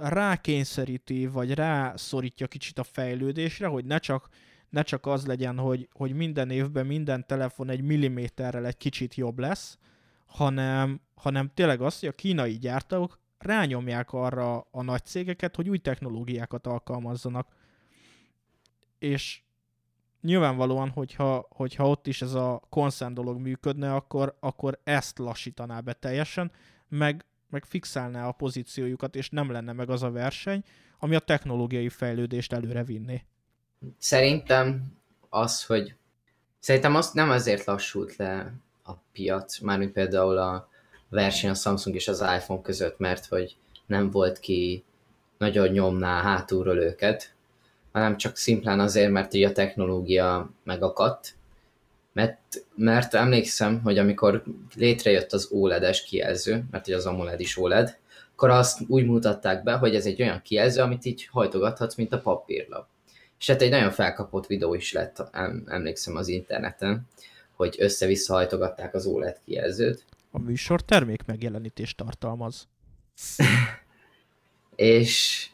rákényszeríti, vagy rászorítja kicsit a fejlődésre, hogy ne csak, ne csak az legyen, hogy, hogy minden évben minden telefon egy milliméterrel egy kicsit jobb lesz, hanem, hanem tényleg az, hogy a kínai gyártók rányomják arra a nagy cégeket, hogy új technológiákat alkalmazzanak. És nyilvánvalóan, hogyha, hogyha ott is ez a konszern dolog működne, akkor, akkor ezt lassítaná be teljesen, meg, meg fixálná a pozíciójukat, és nem lenne meg az a verseny, ami a technológiai fejlődést előre vinni. Szerintem az, hogy szerintem azt nem azért lassult le a piac, mármint például a verseny a Samsung és az iPhone között, mert hogy nem volt ki nagyon nyomná hátulról őket, hanem csak szimplán azért, mert így a technológia megakadt, mert, mert emlékszem, hogy amikor létrejött az OLED-es kijelző, mert hogy az AMOLED is OLED, akkor azt úgy mutatták be, hogy ez egy olyan kijelző, amit így hajtogathatsz, mint a papírlap. És hát egy nagyon felkapott videó is lett, emlékszem az interneten, hogy össze-vissza hajtogatták az OLED kijelzőt. A műsor termék megjelenítést tartalmaz. és,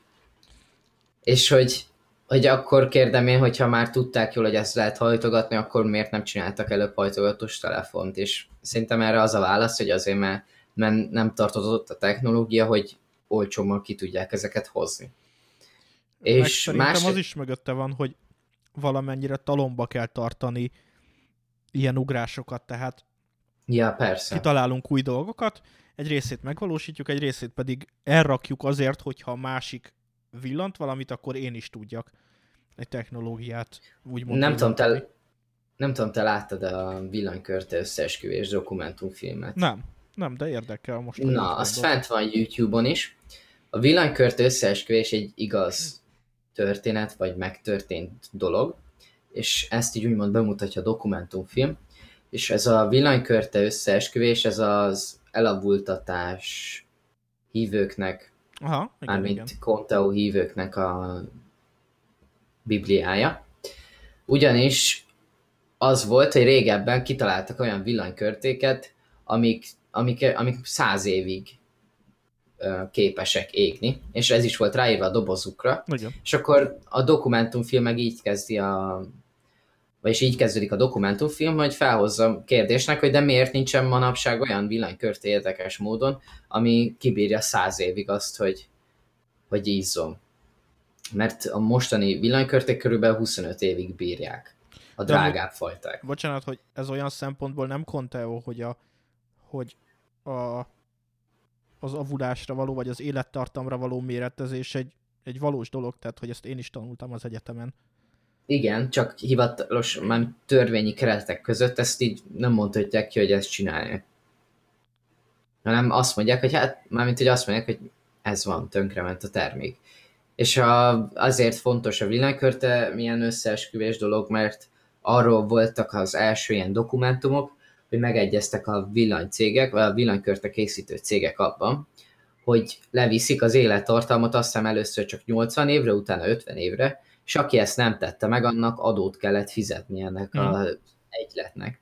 és hogy hogy akkor kérdem én, hogyha már tudták jól, hogy ezt lehet hajtogatni, akkor miért nem csináltak előbb hajtogatós telefont? És szerintem erre az a válasz, hogy azért, mert nem, nem tartozott a technológia, hogy olcsóban ki tudják ezeket hozni. És más... az is mögötte van, hogy valamennyire talomba kell tartani ilyen ugrásokat, tehát ja, persze. kitalálunk új dolgokat, egy részét megvalósítjuk, egy részét pedig elrakjuk azért, hogyha a másik villant valamit, akkor én is tudjak egy technológiát úgymond. Nem tudom, te, nem tudom, te láttad a villanykörte összeesküvés dokumentumfilmet? Nem, nem, de érdekel most. Na, az fent van YouTube-on is. A villanykörte összeesküvés egy igaz történet, vagy megtörtént dolog, és ezt így úgymond bemutatja a dokumentumfilm, és ez a villanykörte összeesküvés, ez az elavultatás hívőknek Aha, igen, mármint igen. Conteo hívőknek a bibliája. Ugyanis az volt, hogy régebben kitaláltak olyan villanykörtéket, amik, amik, amik száz évig képesek égni, és ez is volt ráírva a dobozukra, Igen. és akkor a dokumentumfilm meg így kezdi a vagyis így kezdődik a dokumentumfilm, hogy felhozza kérdésnek, hogy de miért nincsen manapság olyan villanykört érdekes módon, ami kibírja száz évig azt, hogy, hogy ízzon. Mert a mostani villanykörték körülbelül 25 évig bírják. A drágább de, fajták. Bocsánat, hogy ez olyan szempontból nem Conteo, hogy a, hogy a, az avulásra való, vagy az élettartamra való méretezés egy, egy valós dolog, tehát hogy ezt én is tanultam az egyetemen. Igen, csak hivatalos, már törvényi keretek között ezt így nem mondhatják ki, hogy ezt csinálják. Hanem azt mondják, hogy hát, mármint, hogy azt mondják, hogy ez van, tönkrement a termék. És a, azért fontos a villanykörte milyen összeesküvés dolog, mert arról voltak az első ilyen dokumentumok, hogy megegyeztek a villanycégek, vagy a villanykörte készítő cégek abban, hogy leviszik az élettartalmat azt hiszem először csak 80 évre, utána 50 évre, és aki ezt nem tette meg, annak adót kellett fizetni ennek hmm. az egyletnek.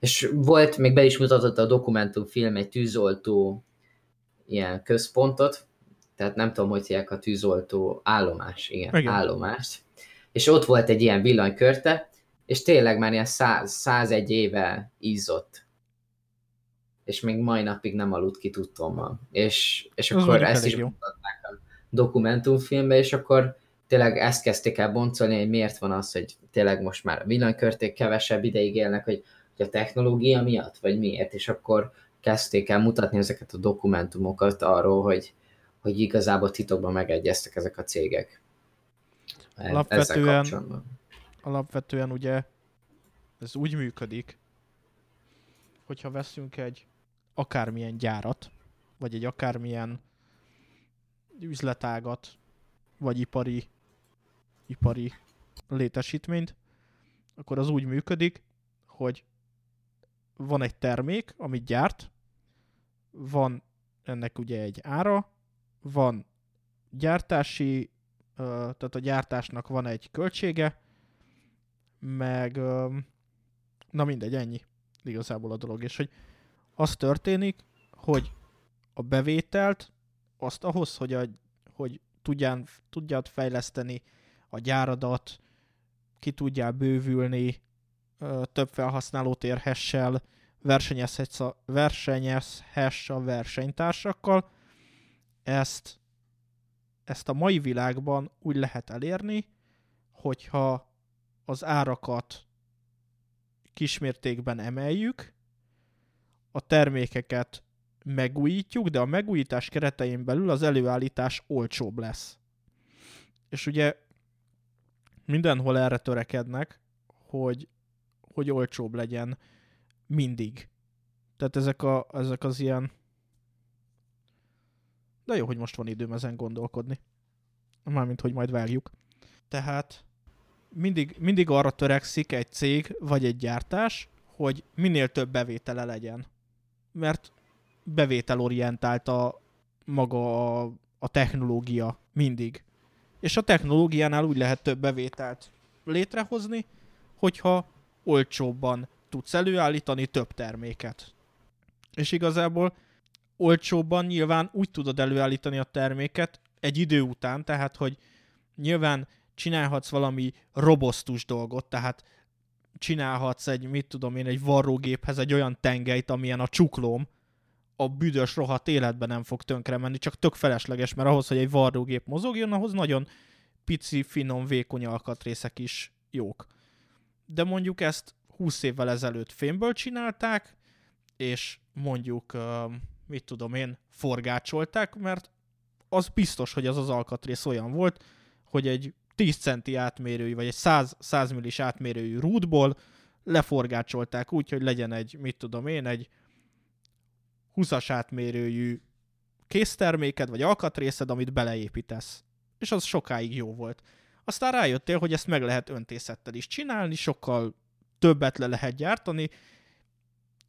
És volt, még be is mutatott a dokumentumfilm egy tűzoltó ilyen központot, tehát nem tudom, hogy hívják a tűzoltó állomás, igen, igen. állomás. És ott volt egy ilyen villanykörte, és tényleg már ilyen 100, 101 éve ízott. És még mai napig nem aludt ki tudtommal. És, és akkor ezt is mutatták a dokumentumfilmbe, és akkor tényleg ezt kezdték el boncolni, hogy miért van az, hogy tényleg most már a villanykörték kevesebb ideig élnek, hogy, hogy a technológia miatt, vagy miért, és akkor kezdték el mutatni ezeket a dokumentumokat arról, hogy, hogy igazából titokban megegyeztek ezek a cégek. E- alapvetően, alapvetően ugye ez úgy működik, hogyha veszünk egy akármilyen gyárat, vagy egy akármilyen üzletágat, vagy ipari ipari létesítményt, akkor az úgy működik, hogy van egy termék, amit gyárt, van ennek ugye egy ára, van gyártási, tehát a gyártásnak van egy költsége, meg na mindegy, ennyi igazából a dolog, és hogy az történik, hogy a bevételt azt ahhoz, hogy, a, hogy tudján, tudjad fejleszteni a gyáradat, ki tudjál bővülni, több felhasználót érhessel, versenyezhess a, versenyezhess a versenytársakkal. Ezt, ezt a mai világban úgy lehet elérni, hogyha az árakat kismértékben emeljük, a termékeket megújítjuk, de a megújítás keretein belül az előállítás olcsóbb lesz. És ugye mindenhol erre törekednek, hogy, hogy olcsóbb legyen mindig. Tehát ezek, a, ezek az ilyen... De jó, hogy most van időm ezen gondolkodni. Mármint, hogy majd vágjuk. Tehát mindig, mindig arra törekszik egy cég vagy egy gyártás, hogy minél több bevétele legyen. Mert bevételorientált a maga a, a technológia mindig. És a technológiánál úgy lehet több bevételt létrehozni, hogyha olcsóbban tudsz előállítani több terméket. És igazából olcsóbban nyilván úgy tudod előállítani a terméket egy idő után, tehát hogy nyilván csinálhatsz valami robosztus dolgot, tehát csinálhatsz egy, mit tudom én, egy varrógéphez egy olyan tengelyt, amilyen a csuklóm, a büdös rohadt életben nem fog tönkre menni, csak tök felesleges, mert ahhoz, hogy egy varrógép mozogjon, ahhoz nagyon pici, finom, vékony alkatrészek is jók. De mondjuk ezt 20 évvel ezelőtt fémből csinálták, és mondjuk, mit tudom én, forgácsolták, mert az biztos, hogy az az alkatrész olyan volt, hogy egy 10 centi átmérőjű, vagy egy 100, 100 millis átmérőjű rútból leforgácsolták úgy, hogy legyen egy, mit tudom én, egy 20-as átmérőjű készterméked, vagy alkatrészed, amit beleépítesz. És az sokáig jó volt. Aztán rájöttél, hogy ezt meg lehet öntészettel is csinálni, sokkal többet le lehet gyártani,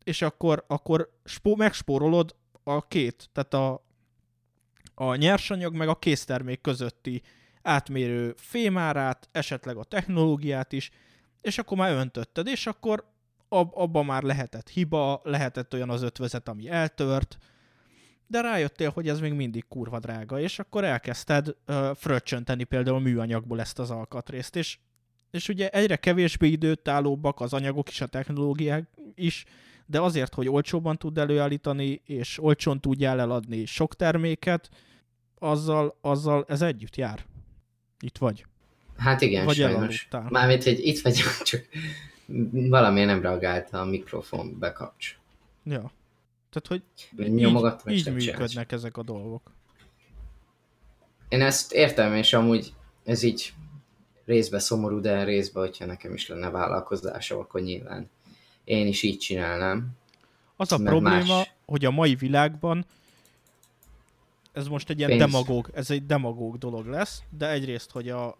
és akkor, akkor spó, megspórolod a két, tehát a, a nyersanyag meg a késztermék közötti átmérő fémárát, esetleg a technológiát is, és akkor már öntötted, és akkor ab, abban már lehetett hiba, lehetett olyan az ötvezet, ami eltört, de rájöttél, hogy ez még mindig kurva drága, és akkor elkezdted uh, fröccsönteni például műanyagból ezt az alkatrészt, és, és ugye egyre kevésbé időt állóbbak az anyagok is, a technológiák is, de azért, hogy olcsóban tud előállítani, és olcsón tudjál eladni sok terméket, azzal, azzal ez együtt jár. Itt vagy. Hát igen, vagy sajnos. Mármint, hogy itt vagyok, csak valamiért nem reagálta a mikrofon bekapcs. Ja. Tehát, hogy így, így működnek csinálsz. ezek a dolgok. Én ezt értem, és amúgy ez így részben szomorú, de részben, hogyha nekem is lenne vállalkozásom, akkor nyilván én is így csinálnám. Az a probléma, más... hogy a mai világban ez most egy ilyen pénz. demagóg, ez egy demagóg dolog lesz, de egyrészt, hogy a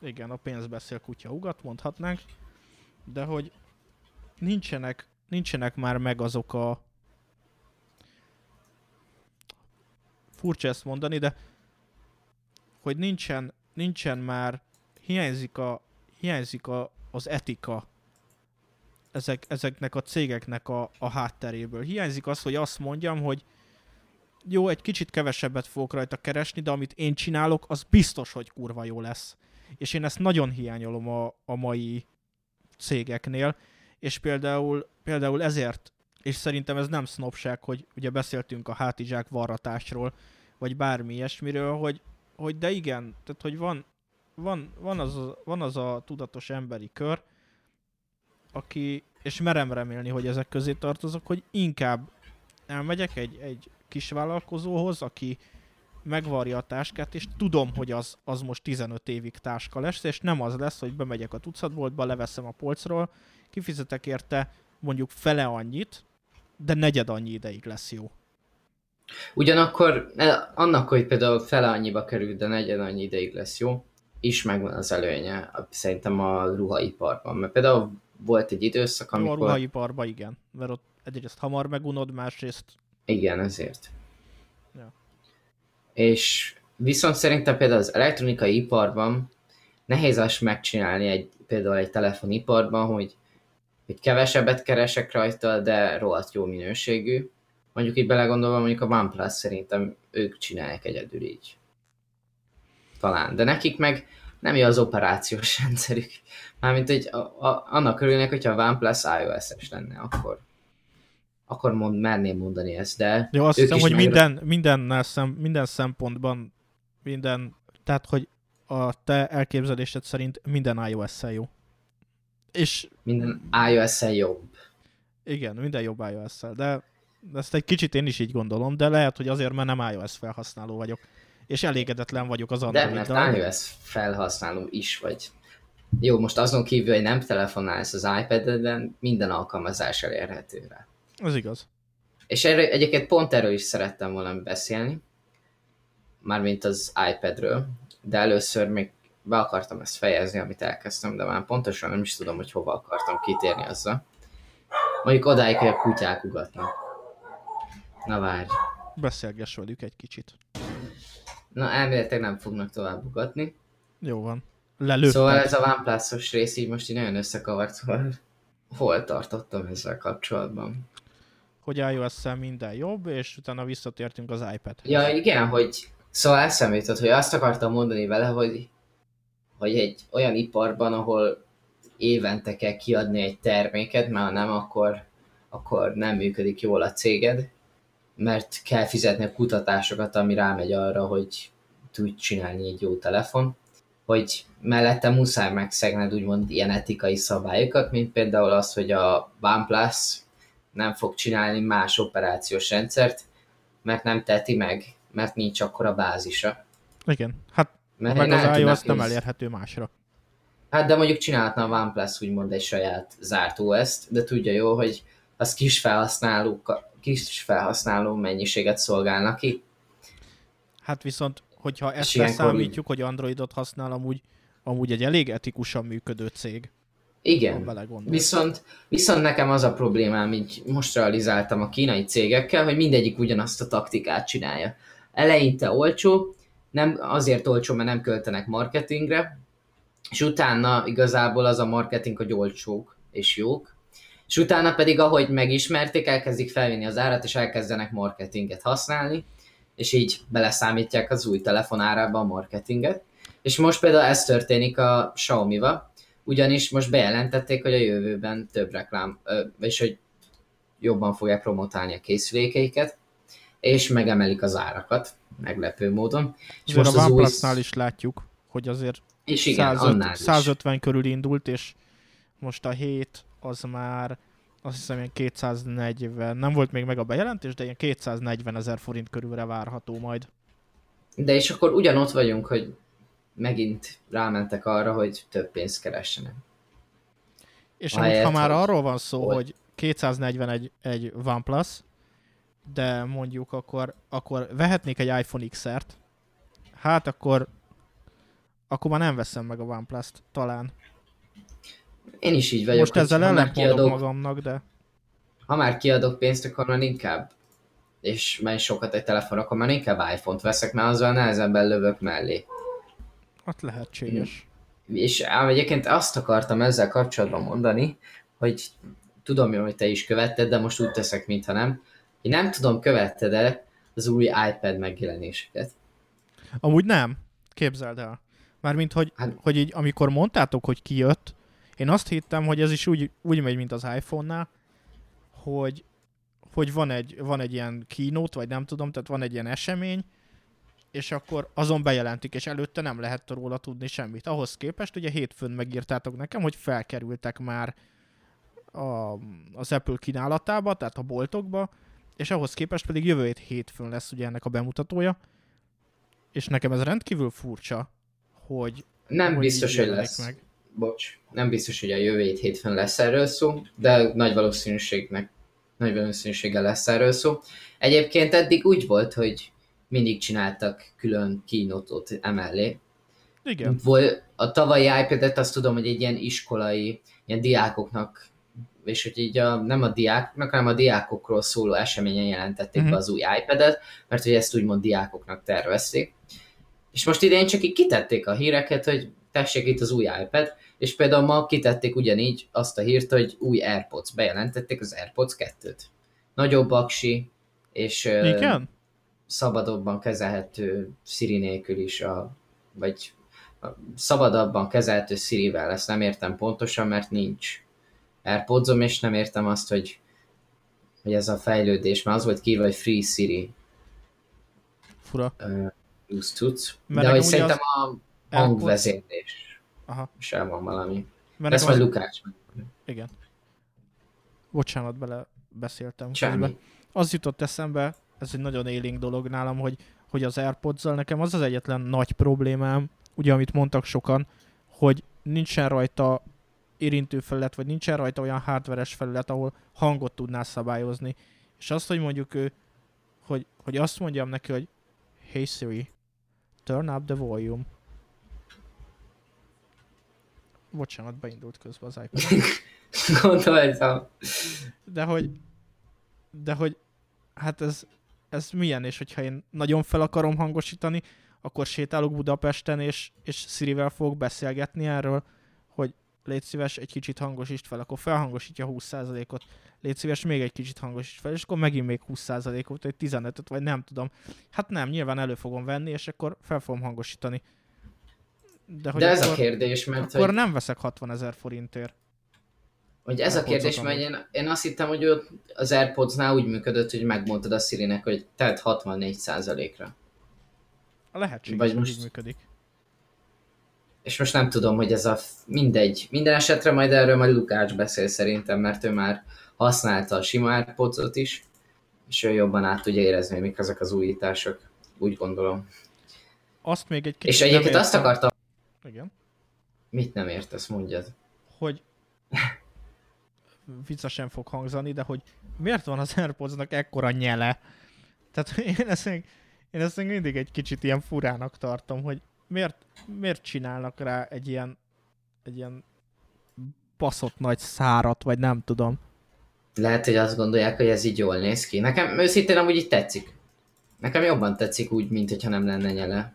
igen, a pénz beszél kutya ugat, mondhatnánk, de hogy nincsenek, nincsenek már meg azok a furcsa ezt mondani, de hogy nincsen, nincsen már, hiányzik, a, hiányzik a, az etika ezek, ezeknek a cégeknek a, a hátteréből. Hiányzik az, hogy azt mondjam, hogy jó, egy kicsit kevesebbet fogok rajta keresni, de amit én csinálok, az biztos, hogy kurva jó lesz. És én ezt nagyon hiányolom a, a mai cégeknél, és például, például ezért, és szerintem ez nem sznopság, hogy ugye beszéltünk a hátizsák varratásról, vagy bármi ilyesmiről, hogy, hogy de igen, tehát hogy van, van, van, az, a, van az a tudatos emberi kör, aki, és merem remélni, hogy ezek közé tartozok, hogy inkább elmegyek egy, egy kis vállalkozóhoz, aki megvarja a táskát, és tudom, hogy az, az most 15 évig táska lesz, és nem az lesz, hogy bemegyek a tucatboltba, leveszem a polcról, kifizetek érte mondjuk fele annyit, de negyed annyi ideig lesz jó. Ugyanakkor e, annak, hogy például fele annyiba kerül, de negyed annyi ideig lesz jó, is megvan az előnye, szerintem a ruhaiparban. Mert például volt egy időszak, amikor... A ruhaiparban igen, mert ott egyrészt hamar megunod, másrészt... Igen, ezért. Ja. És viszont szerintem például az elektronikai iparban nehéz azt megcsinálni egy, például egy telefoniparban, hogy, hogy kevesebbet keresek rajta, de rohadt jó minőségű. Mondjuk itt belegondolva, mondjuk a OnePlus szerintem ők csinálják egyedül így. Talán. De nekik meg nem jó az operációs rendszerük. Mármint, hogy a, a, annak örülnek, hogyha a OnePlus iOS-es lenne, akkor akkor mond, merném mondani ezt, de... Jó, azt hiszem, hogy minden, minden, szem, minden szempontban, minden, tehát, hogy a te elképzelésed szerint minden iOS-szel jó. És... Minden iOS-szel jobb. Igen, minden jobb iOS-szel, de De ezt egy kicsit én is így gondolom, de lehet, hogy azért, mert nem iOS felhasználó vagyok. És elégedetlen vagyok az De android mert iOS felhasználó is vagy. Jó, most azon kívül, hogy nem telefonálsz az iPad-eden, minden alkalmazás elérhető rá. Ez igaz. És erre, egyébként pont erről is szerettem volna beszélni, mármint az iPadről, de először még be akartam ezt fejezni, amit elkezdtem, de már pontosan nem is tudom, hogy hova akartam kitérni azzal. Mondjuk odáig, hogy a kutyák ugatnak. Na várj. Beszélgess velük egy kicsit. Na elméletileg nem fognak tovább ugatni. Jó van. Lelőtted. Szóval ez a OnePlus-os rész így most így nagyon összekavart, szóval hol tartottam ezzel kapcsolatban? Hogy iOS-szel minden jobb, és utána visszatértünk az iPad. Ja, igen, hogy szóval eszembe jutott, hogy azt akartam mondani vele, hogy, hogy egy olyan iparban, ahol évente kell kiadni egy terméket, mert ha nem, akkor, akkor nem működik jól a céged, mert kell fizetni a kutatásokat, ami rámegy arra, hogy tudj csinálni egy jó telefon, hogy mellette muszáj megszegned úgymond ilyen etikai szabályokat, mint például az, hogy a OnePlus nem fog csinálni más operációs rendszert, mert nem teti meg, mert nincs akkor a bázisa. Igen, hát Mert meg az iOS nem elérhető másra. Hát de mondjuk csinálhatna a OnePlus úgymond egy saját zárt OS-t, de tudja jó, hogy az kis felhasználók, kis felhasználó mennyiséget szolgálnak ki. Hát viszont, hogyha ezt leszámítjuk, hogy Androidot használ, amúgy, amúgy egy elég etikusan működő cég, Igen. Viszont, viszont nekem az a problémám, így most realizáltam a kínai cégekkel, hogy mindegyik ugyanazt a taktikát csinálja. Eleinte olcsó, nem azért olcsó, mert nem költenek marketingre, és utána igazából az a marketing, hogy olcsók és jók, és utána pedig, ahogy megismerték, elkezdik felvinni az árat, és elkezdenek marketinget használni, és így beleszámítják az új telefon árába a marketinget. És most például ez történik a Xiaomi-val, ugyanis most bejelentették, hogy a jövőben több reklám, és hogy jobban fogják promotálni a készülékeiket, és megemelik az árakat, meglepő módon. És Azért a az új... OnePlus-nál is látjuk, hogy azért És igen, 105, annál is. 150 körül indult, és most a 7 az már azt hiszem ilyen 240, nem volt még meg a bejelentés, de ilyen 240 ezer forint körülre várható majd. De és akkor ugyanott vagyunk, hogy megint rámentek arra, hogy több pénzt keressenek. És amúgy, ha már arról van szó, hogy- hogy 241 egy OnePlus, de mondjuk akkor, akkor vehetnék egy iPhone XR-t, hát akkor akkor már nem veszem meg a OnePlus-t, talán. Én is így vagyok, Most ezzel kiadok, magamnak, de ha már kiadok pénzt, akkor már inkább és menj sokat egy telefonra, akkor már inkább iPhone-t veszek, mert azzal nehezebben lövök mellé. Hát lehetséges. És ám egyébként azt akartam ezzel kapcsolatban mondani, hogy tudom jó, hogy te is követted, de most úgy teszek, mintha nem. Én nem tudom, követted e az új iPad megjelenéseket. Amúgy nem. Képzeld el. Mármint, hogy, Hát- hogy így, amikor mondtátok, hogy kijött, én azt hittem, hogy ez is úgy, úgy megy, mint az iPhone-nál, hogy, hogy van, egy, van egy ilyen keynote, vagy nem tudom, tehát van egy ilyen esemény, és akkor azon bejelentik, és előtte nem lehet róla tudni semmit. Ahhoz képest ugye hétfőn megírtátok nekem, hogy felkerültek már a, az Apple kínálatába, tehát a boltokba, és ahhoz képest pedig jövő hét hétfőn lesz ugye ennek a bemutatója, és nekem ez rendkívül furcsa, hogy Nem hogy biztos, hogy lesz. Meg. Bocs, nem biztos, hogy a jövő hét hétfőn lesz erről szó, de nagy valószínűségnek, nagy valószínűséggel lesz erről szó. Egyébként eddig úgy volt, hogy mindig csináltak külön kínotot emellé. Igen, Vol, a tavalyi iPad-et azt tudom, hogy egy ilyen iskolai, ilyen diákoknak, és hogy így a, nem a diákoknak, hanem a diákokról szóló eseményen jelentették Mhm. be az új iPad-et, mert hogy ezt úgymond diákoknak tervezték. És most idén csak így kitették a híreket, hogy tessék itt az új iPad, és például ma kitették ugyanígy azt a hírt, hogy új AirPods, bejelentették az AirPods 2-t. Nagyobb aksi, és igen? Szabadabban kezelhető Siri nélkül is, a, vagy a szabadabban kezelhető Siri-vel, ezt nem értem pontosan, mert nincs airpods és nem értem azt, hogy, hogy ez a fejlődés, mert az volt kiírva, hogy Free Siri Fura. uh, use tudsz, Mert de hogy szerintem a AirPods- hangvezérlés Aha. sem van valami. Mert Ezt majd az... Lukács. Igen. Bocsánat, bele beszéltem. Semmi. közben. az jutott eszembe, ez egy nagyon élénk dolog nálam, hogy, hogy az airpods nekem az az egyetlen nagy problémám, ugye amit mondtak sokan, hogy nincsen rajta érintő felület, vagy nincsen rajta olyan hardveres felület, ahol hangot tudnál szabályozni. És azt, hogy mondjuk ő, hogy, hogy azt mondjam neki, hogy Hey Siri, turn up the volume. Bocsánat, beindult közben az iPad. Gondoltam. De hogy, de hogy, hát ez, ez milyen, és hogyha én nagyon fel akarom hangosítani, akkor sétálok Budapesten, és, és Sirivel fogok beszélgetni erről, hogy légy szíves, egy kicsit hangosítsd fel, akkor felhangosítja 20%-ot, légy szíves, még egy kicsit hangosítsd fel, és akkor megint még 20%-ot, vagy 15-öt, vagy nem tudom. Hát nem, nyilván elő fogom venni, és akkor fel fogom hangosítani. De, hogy De ez akkor, a kérdés, mert akkor hogy... nem veszek 60 ezer forintért. Hogy ez a kérdés, mert én, én azt hittem, hogy ott az Airpods-nál úgy működött, hogy megmondtad a Siri-nek, hogy tehát 64%-ra. Lehetséges, Vagy most... így működik. És most nem tudom, hogy ez a mindegy. Minden esetre majd erről majd Lukács beszél szerintem, mert ő már használta a sima airpods is, és ő jobban át tudja érezni, hogy mik ezek az újítások. Úgy gondolom. Azt még egy kicsit És egyébként azt akartam... Igen. Mit nem értesz, mondjad? Hogy viccesen fog hangzani, de hogy miért van az Airpodsnak ekkora nyele? Tehát én ezt, még, én ezt még mindig egy kicsit ilyen furának tartom, hogy miért, miért csinálnak rá egy ilyen, egy ilyen baszott nagy szárat, vagy nem tudom. Lehet, hogy azt gondolják, hogy ez így jól néz ki. Nekem őszintén amúgy így tetszik. Nekem jobban tetszik úgy, mint hogyha nem lenne nyele.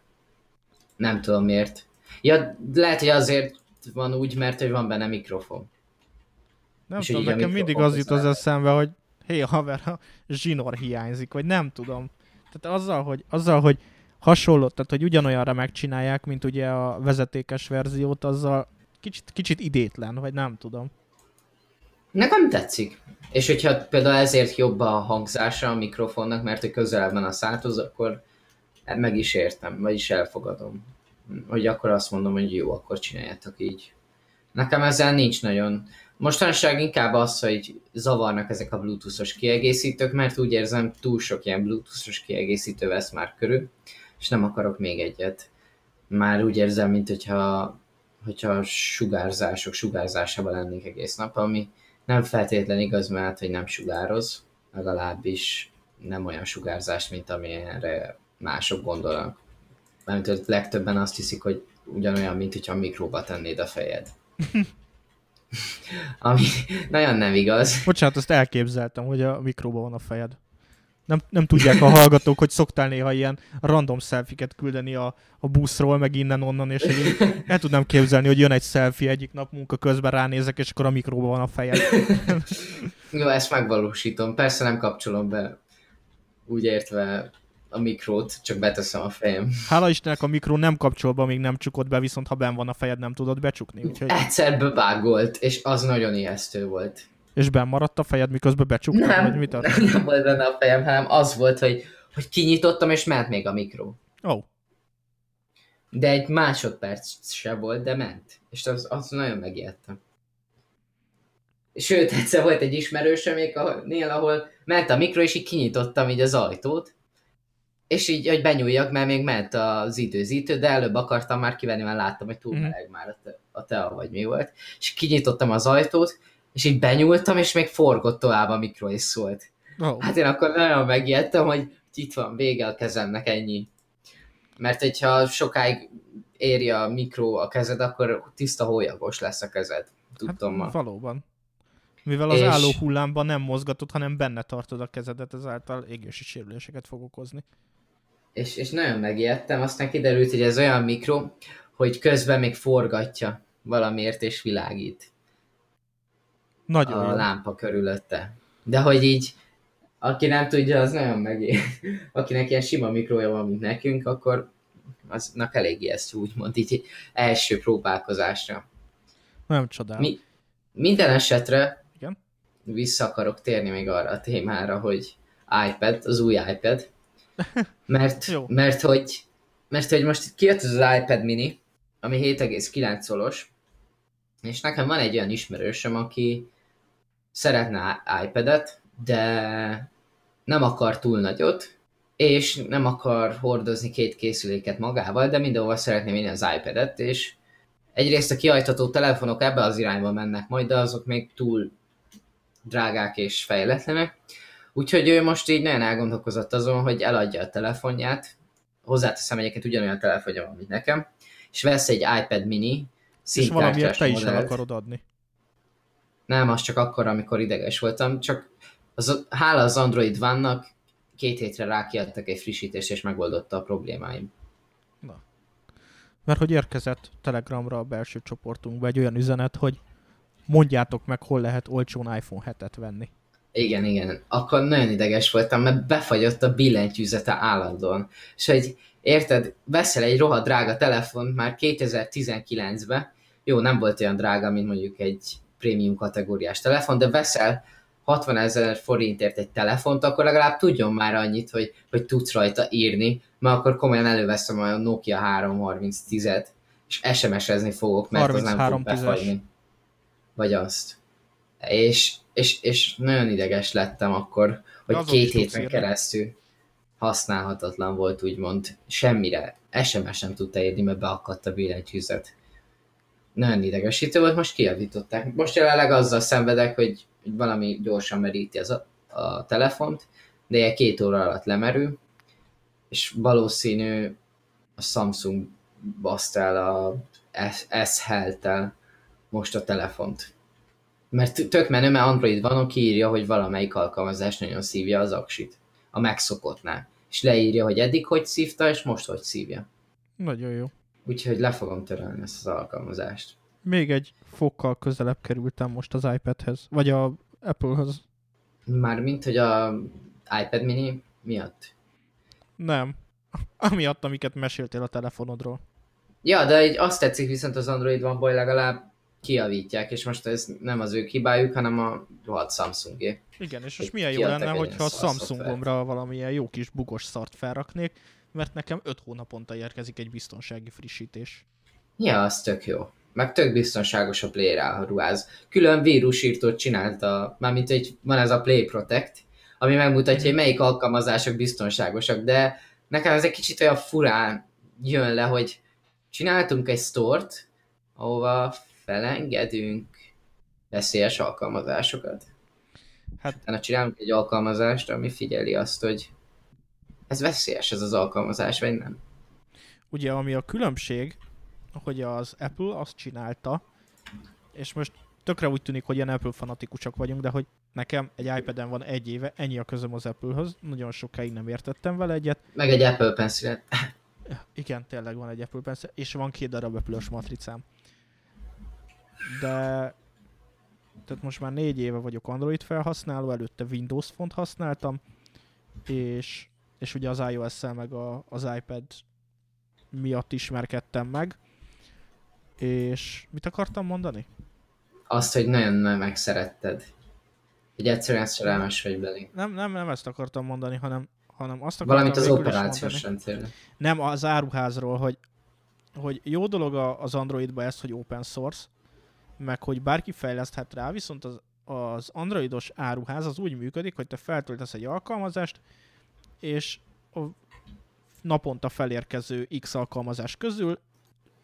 Nem tudom miért. Ja, lehet, hogy azért van úgy, mert hogy van benne mikrofon. Nem és tudom, nekem mindig az jut az eszembe, hogy hé, haver, a zsinór hiányzik, vagy nem tudom. Tehát azzal, hogy, azzal, hogy hasonló, tehát hogy ugyanolyanra megcsinálják, mint ugye a vezetékes verziót, azzal kicsit, kicsit idétlen, vagy nem tudom. Nekem tetszik. És hogyha például ezért jobb a hangzása a mikrofonnak, mert hogy közelebb van a száthoz, akkor meg is értem, vagyis elfogadom. Hogy akkor azt mondom, hogy jó, akkor csináljátok így. Nekem ezzel nincs nagyon Mostanság inkább az, hogy zavarnak ezek a bluetoothos kiegészítők, mert úgy érzem, túl sok ilyen bluetoothos kiegészítő vesz már körül, és nem akarok még egyet. Már úgy érzem, mint hogyha, hogyha sugárzások sugárzásában lennék egész nap, ami nem feltétlen igaz, mert hogy nem sugároz, legalábbis nem olyan sugárzás, mint amilyenre mások gondolnak. Mert legtöbben azt hiszik, hogy ugyanolyan, mint hogyha a mikróba tennéd a fejed. Ami nagyon nem igaz. Bocsánat, azt elképzeltem, hogy a mikróban van a fejed. Nem, nem tudják a hallgatók, hogy szoktál néha ilyen random selfiket küldeni a, a buszról, meg innen-onnan, és én el tudnám képzelni, hogy jön egy selfie egyik nap munka közben ránézek, és akkor a mikróban van a fejed. Jó, ezt megvalósítom. Persze nem kapcsolom be, úgy értve a mikrót, csak beteszem a fejem. Hála Istennek a mikró nem kapcsol be, még nem csukod be, viszont ha ben van a fejed, nem tudod becsukni. Úgyhogy... Egyszer bevágolt, és az nagyon ijesztő volt. És ben maradt a fejed, miközben becsuktad, nem, vagy mit nem, nem volt benne a fejem, hanem az volt, hogy, hogy kinyitottam, és ment még a mikró. Ó. Oh. De egy másodperc se volt, de ment. És az, az nagyon megijedtem. Sőt, egyszer volt egy ismerősöm, még ahol ment a mikro, és így kinyitottam így az ajtót, és így, hogy benyúljak, mert még ment az időzítő, de előbb akartam már kivenni, mert láttam, hogy túl mhm. meleg már a, te, a tea, vagy mi volt. És kinyitottam az ajtót, és így benyúltam, és még forgott tovább a mikro, és szólt. Oh. Hát én akkor nagyon megijedtem, hogy itt van, vége a kezemnek, ennyi. Mert hogyha sokáig éri a mikro a kezed, akkor tiszta hólyagos lesz a kezed. Tudtam hát, ma. Valóban. Mivel az és... álló hullámban nem mozgatod, hanem benne tartod a kezedet, ezáltal égési sérüléseket fog okozni és, és nagyon megijedtem, aztán kiderült, hogy ez olyan mikro, hogy közben még forgatja valamiért és világít. Nagyon a jó. lámpa körülötte. De hogy így, aki nem tudja, az nagyon megér. Akinek ilyen sima mikrója van, mint nekünk, akkor aznak elég ijesztő, úgymond így első próbálkozásra. Nem csodál. Mi, minden esetre Igen? vissza akarok térni még arra a témára, hogy iPad, az új iPad, mert, mert, hogy, mert hogy most kijött az, az iPad mini, ami 7,9 szolos, és nekem van egy olyan ismerősöm, aki szeretne iPad-et, de nem akar túl nagyot, és nem akar hordozni két készüléket magával, de mindenhova szeretné vinni az iPad-et, és egyrészt a kiajtató telefonok ebbe az irányba mennek majd, de azok még túl drágák és fejletlenek. Úgyhogy ő most így nagyon elgondolkozott azon, hogy eladja a telefonját, hozzáteszem egyébként ugyanolyan telefonja van, mint nekem, és vesz egy iPad mini, És valamiért te is el akarod adni. Nem, az csak akkor, amikor ideges voltam, csak az, hála az Android vannak, két hétre rákiadtak egy frissítést, és megoldotta a problémáim. Na. Mert hogy érkezett Telegramra a belső csoportunkba egy olyan üzenet, hogy mondjátok meg, hol lehet olcsón iPhone 7-et venni. Igen, igen. Akkor nagyon ideges voltam, mert befagyott a billentyűzete állandóan. És hogy érted, veszel egy rohadt drága telefon már 2019-ben, jó, nem volt olyan drága, mint mondjuk egy prémium kategóriás telefon, de veszel 60 ezer forintért egy telefont, akkor legalább tudjon már annyit, hogy, hogy tudsz rajta írni, mert akkor komolyan előveszem a Nokia 33010-et, és SMS-ezni fogok, mert az nem fog befagyni. Vagy azt. És, és, és nagyon ideges lettem akkor, hogy két héten keresztül használhatatlan volt, úgymond semmire. SMS nem tudta érni, mert beakadt a billentyűzet. Nagyon idegesítő volt, most kijavították. Most jelenleg azzal szenvedek, hogy valami gyorsan meríti az a, a telefont, de egy két óra alatt lemerül, és valószínű a Samsung baszta el a s tel most a telefont. Mert tök menő, mert Android van, aki írja, hogy valamelyik alkalmazás nagyon szívja az aksit. A megszokottnál. És leírja, hogy eddig hogy szívta, és most hogy szívja. Nagyon jó. Úgyhogy le fogom törölni ezt az alkalmazást. Még egy fokkal közelebb kerültem most az iPadhez, vagy a Applehoz. Mármint, hogy a iPad mini miatt? Nem. Amiatt, amiket meséltél a telefonodról. Ja, de egy azt tetszik viszont az Android van, hogy legalább kiavítják, és most ez nem az ő hibájuk, hanem a rohadt Samsungé. Igen, és most milyen jó lenne, hogyha a Samsungomra valamilyen jó kis bugos szart felraknék, mert nekem 5 hónaponta érkezik egy biztonsági frissítés. Ja, az tök jó. Meg tök biztonságos a Play ruház. Külön vírusírtót csinálta, mármint egy, van ez a Play Protect, ami megmutatja, hogy melyik alkalmazások biztonságosak, de nekem ez egy kicsit olyan furán jön le, hogy csináltunk egy stort, ahova felengedünk veszélyes alkalmazásokat. Hát, utána csinálunk egy alkalmazást, ami figyeli azt, hogy ez veszélyes ez az alkalmazás, vagy nem. Ugye, ami a különbség, hogy az Apple azt csinálta, és most tökre úgy tűnik, hogy ilyen Apple fanatikusak vagyunk, de hogy nekem egy iPad-en van egy éve, ennyi a közöm az Apple-höz, nagyon sokáig nem értettem vele egyet. Meg egy Apple pencil Igen, tényleg van egy Apple Pencil, és van két darab apple matricám. De tehát most már négy éve vagyok Android felhasználó, előtte Windows font használtam, és, és ugye az iOS-szel meg a, az iPad miatt ismerkedtem meg. És mit akartam mondani? Azt, hogy nagyon nem megszeretted. Hogy egyszerűen szerelmes vagy belé. Nem, nem, nem ezt akartam mondani, hanem, hanem azt akartam Valamit az operációs rendszerre. Nem, az áruházról, hogy, hogy jó dolog az Androidba ez, hogy open source, meg hogy bárki fejleszthet rá, viszont az, az androidos áruház az úgy működik, hogy te feltöltesz egy alkalmazást, és a naponta felérkező X alkalmazás közül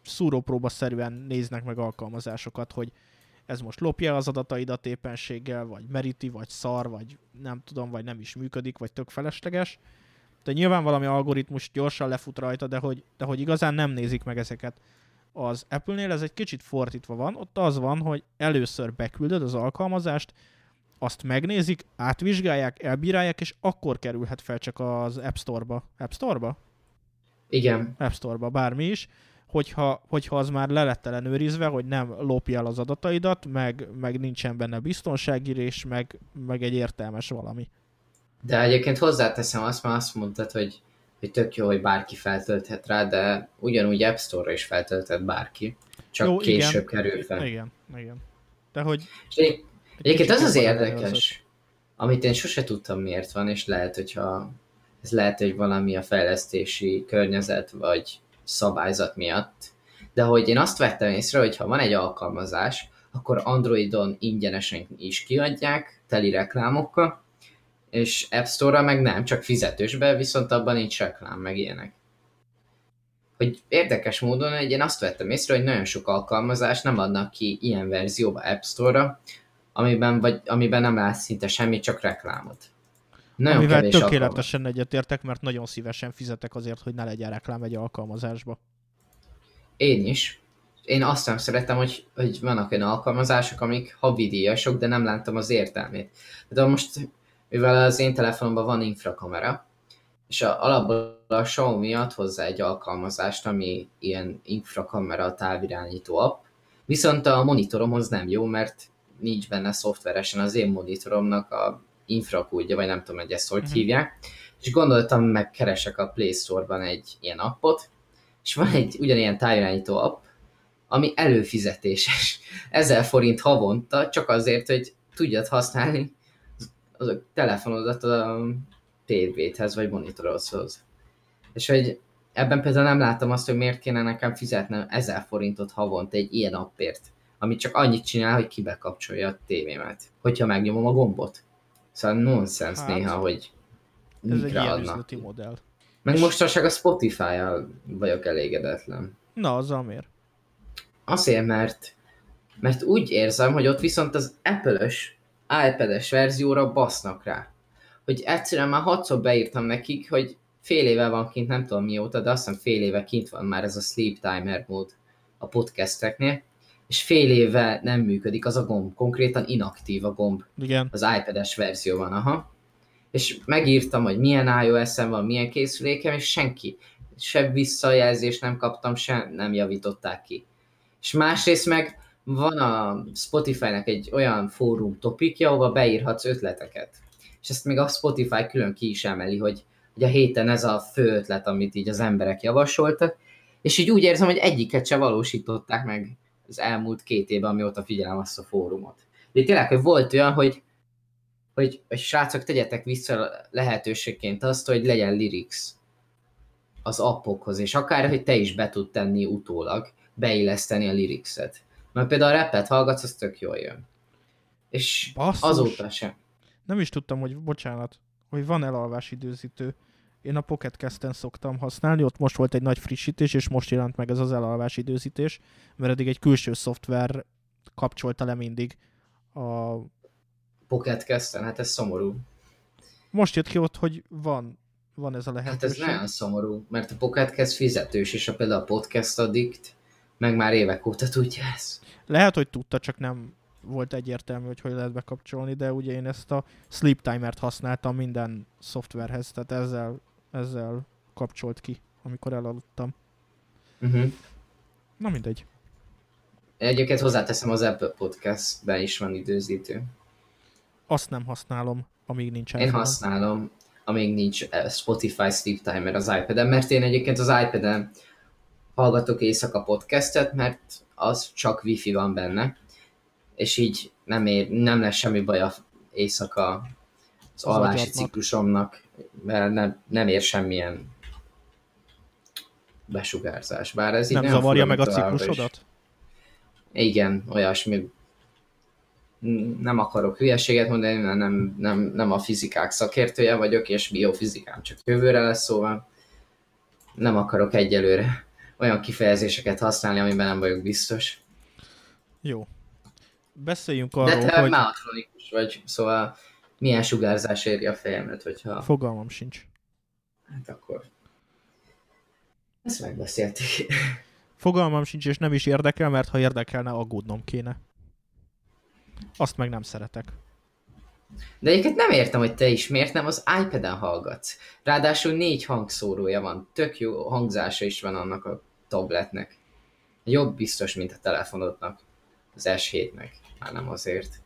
szúrópróba szerűen néznek meg alkalmazásokat, hogy ez most lopja az adataidat éppenséggel, vagy meríti, vagy szar, vagy nem tudom, vagy nem is működik, vagy tök felesleges. De nyilván valami algoritmus gyorsan lefut rajta, de hogy, de hogy igazán nem nézik meg ezeket. Az Apple-nél ez egy kicsit fordítva van, ott az van, hogy először beküldöd az alkalmazást, azt megnézik, átvizsgálják, elbírálják, és akkor kerülhet fel csak az App Store-ba. App Store-ba? Igen. App Store-ba, bármi is hogyha, hogyha az már le lett ellenőrizve, hogy nem lopja el az adataidat, meg, meg nincsen benne biztonságírés, meg, meg egy értelmes valami. De egyébként hozzáteszem azt, mert azt mondtad, hogy, hogy tök jó, hogy bárki feltölthet rá, de ugyanúgy App Store-ra is feltölthet bárki, csak jó, később igen. kerül fel. Igen, igen. De hogy... Egy, egyébként az az érdekes, amit én sose tudtam miért van, és lehet, hogyha ez lehet, hogy valami a fejlesztési környezet, vagy szabályzat miatt, de hogy én azt vettem észre, hogy ha van egy alkalmazás, akkor Androidon ingyenesen is kiadják, teli reklámokkal, és App Store-ra meg nem, csak fizetősbe, viszont abban nincs reklám, meg ilyenek. Hogy érdekes módon, hogy én azt vettem észre, hogy nagyon sok alkalmazás nem adnak ki ilyen verzióba App Store-ra, amiben, vagy, amiben nem látsz szinte semmit, csak reklámot. Nagyon Amivel kevés tökéletesen egyetértek, mert nagyon szívesen fizetek azért, hogy ne legyen reklám egy alkalmazásba. Én is. Én azt nem szeretem, hogy, hogy vannak olyan alkalmazások, amik havidíjasok, de nem láttam az értelmét. De most, mivel az én telefonomban van infrakamera, és a, alapból a Xiaomi ad hozzá egy alkalmazást, ami ilyen infrakamera távirányító app, viszont a monitoromhoz nem jó, mert nincs benne szoftveresen az én monitoromnak a infrakódja, vagy nem tudom, hogy ezt hogy uh-huh. hívják, és gondoltam, meg keresek a Play Store-ban egy ilyen appot, és van egy ugyanilyen távirányító app, ami előfizetéses. 1000 forint havonta, csak azért, hogy tudjad használni az a telefonodat a tévéthez, vagy monitorozhoz. És hogy ebben például nem láttam azt, hogy miért kéne nekem fizetnem 1000 forintot havonta egy ilyen appért, ami csak annyit csinál, hogy kibekapcsolja a tévémet, hogyha megnyomom a gombot. Szóval nonsens hát, néha, hogy ez egy ilyen modell. Meg És... mostanság a Spotify-jal vagyok elégedetlen. Na, az miért? Azért, mert, mert úgy érzem, hogy ott viszont az Apple-ös iPad-es verzióra basznak rá. Hogy egyszerűen már hatszor beírtam nekik, hogy fél éve van kint, nem tudom mióta, de azt hiszem fél éve kint van már ez a sleep timer mód a podcasteknél, és fél éve nem működik az a gomb, konkrétan inaktív a gomb Igen. az iPad-es verzióban, aha. És megírtam, hogy milyen iOS-en van, milyen készülékem, és senki, se visszajelzést nem kaptam, se nem javították ki. És másrészt meg van a Spotify-nek egy olyan fórum topikja, ahova beírhatsz ötleteket. És ezt még a Spotify külön ki is emeli, hogy, hogy a héten ez a fő ötlet, amit így az emberek javasoltak, és így úgy érzem, hogy egyiket se valósították meg az elmúlt két évben, amióta figyelem azt a fórumot. De tényleg, hogy volt olyan, hogy, hogy, hogy srácok, tegyetek vissza lehetőségként azt, hogy legyen lyrics az appokhoz, és akár, hogy te is be tud tenni utólag, beilleszteni a lyricset. Mert például a rappet hallgatsz, az tök jól jön. És Basszus. azóta sem. Nem is tudtam, hogy, bocsánat, hogy van elalvás időzítő. Én a Pocket Cast-en szoktam használni, ott most volt egy nagy frissítés, és most jelent meg ez az elalvás időzítés, mert eddig egy külső szoftver kapcsolta le mindig a... Pocket Cast-en, hát ez szomorú. Most jött ki ott, hogy van, van ez a lehetőség. Hát ez nagyon szomorú, mert a Pocket Cast fizetős, és a például a Podcast Addict, meg már évek óta tudja ezt. Lehet, hogy tudta, csak nem volt egyértelmű, hogy hogy lehet bekapcsolni, de ugye én ezt a sleep timert használtam minden szoftverhez, tehát ezzel ezzel kapcsolt ki, amikor elaludtam. Uh-huh. Na mindegy. Egyébként hozzáteszem, az Apple Podcast-ben is van időzítő. Azt nem használom, amíg nincs iPhone. Én használom, amíg nincs eh, Spotify Sleep Timer az iPad-en, mert én egyébként az iPad-en hallgatok éjszaka podcastet, mert az csak wifi van benne, és így nem, ér, nem lesz semmi baj a éjszaka az, alvási ciklusomnak, mert nem, nem ér semmilyen besugárzás. Bár ez nem zavarja meg a ciklusodat? Igen, olyasmi. Nem akarok hülyeséget mondani, mert nem, nem, nem a fizikák szakértője vagyok, és biofizikám csak jövőre lesz, szóval nem akarok egyelőre olyan kifejezéseket használni, amiben nem vagyok biztos. Jó. Beszéljünk arról, De te hogy... maatronikus vagy, szóval milyen sugárzás éri a fejemet, hogyha... Fogalmam sincs. Hát akkor... Ezt megbeszéltük. Fogalmam sincs, és nem is érdekel, mert ha érdekelne, aggódnom kéne. Azt meg nem szeretek. De egyébként nem értem, hogy te is miért nem az iPad-en hallgatsz. Ráadásul négy hangszórója van, tök jó hangzása is van annak a tabletnek. Jobb biztos, mint a telefonodnak, az S7-nek, már nem azért.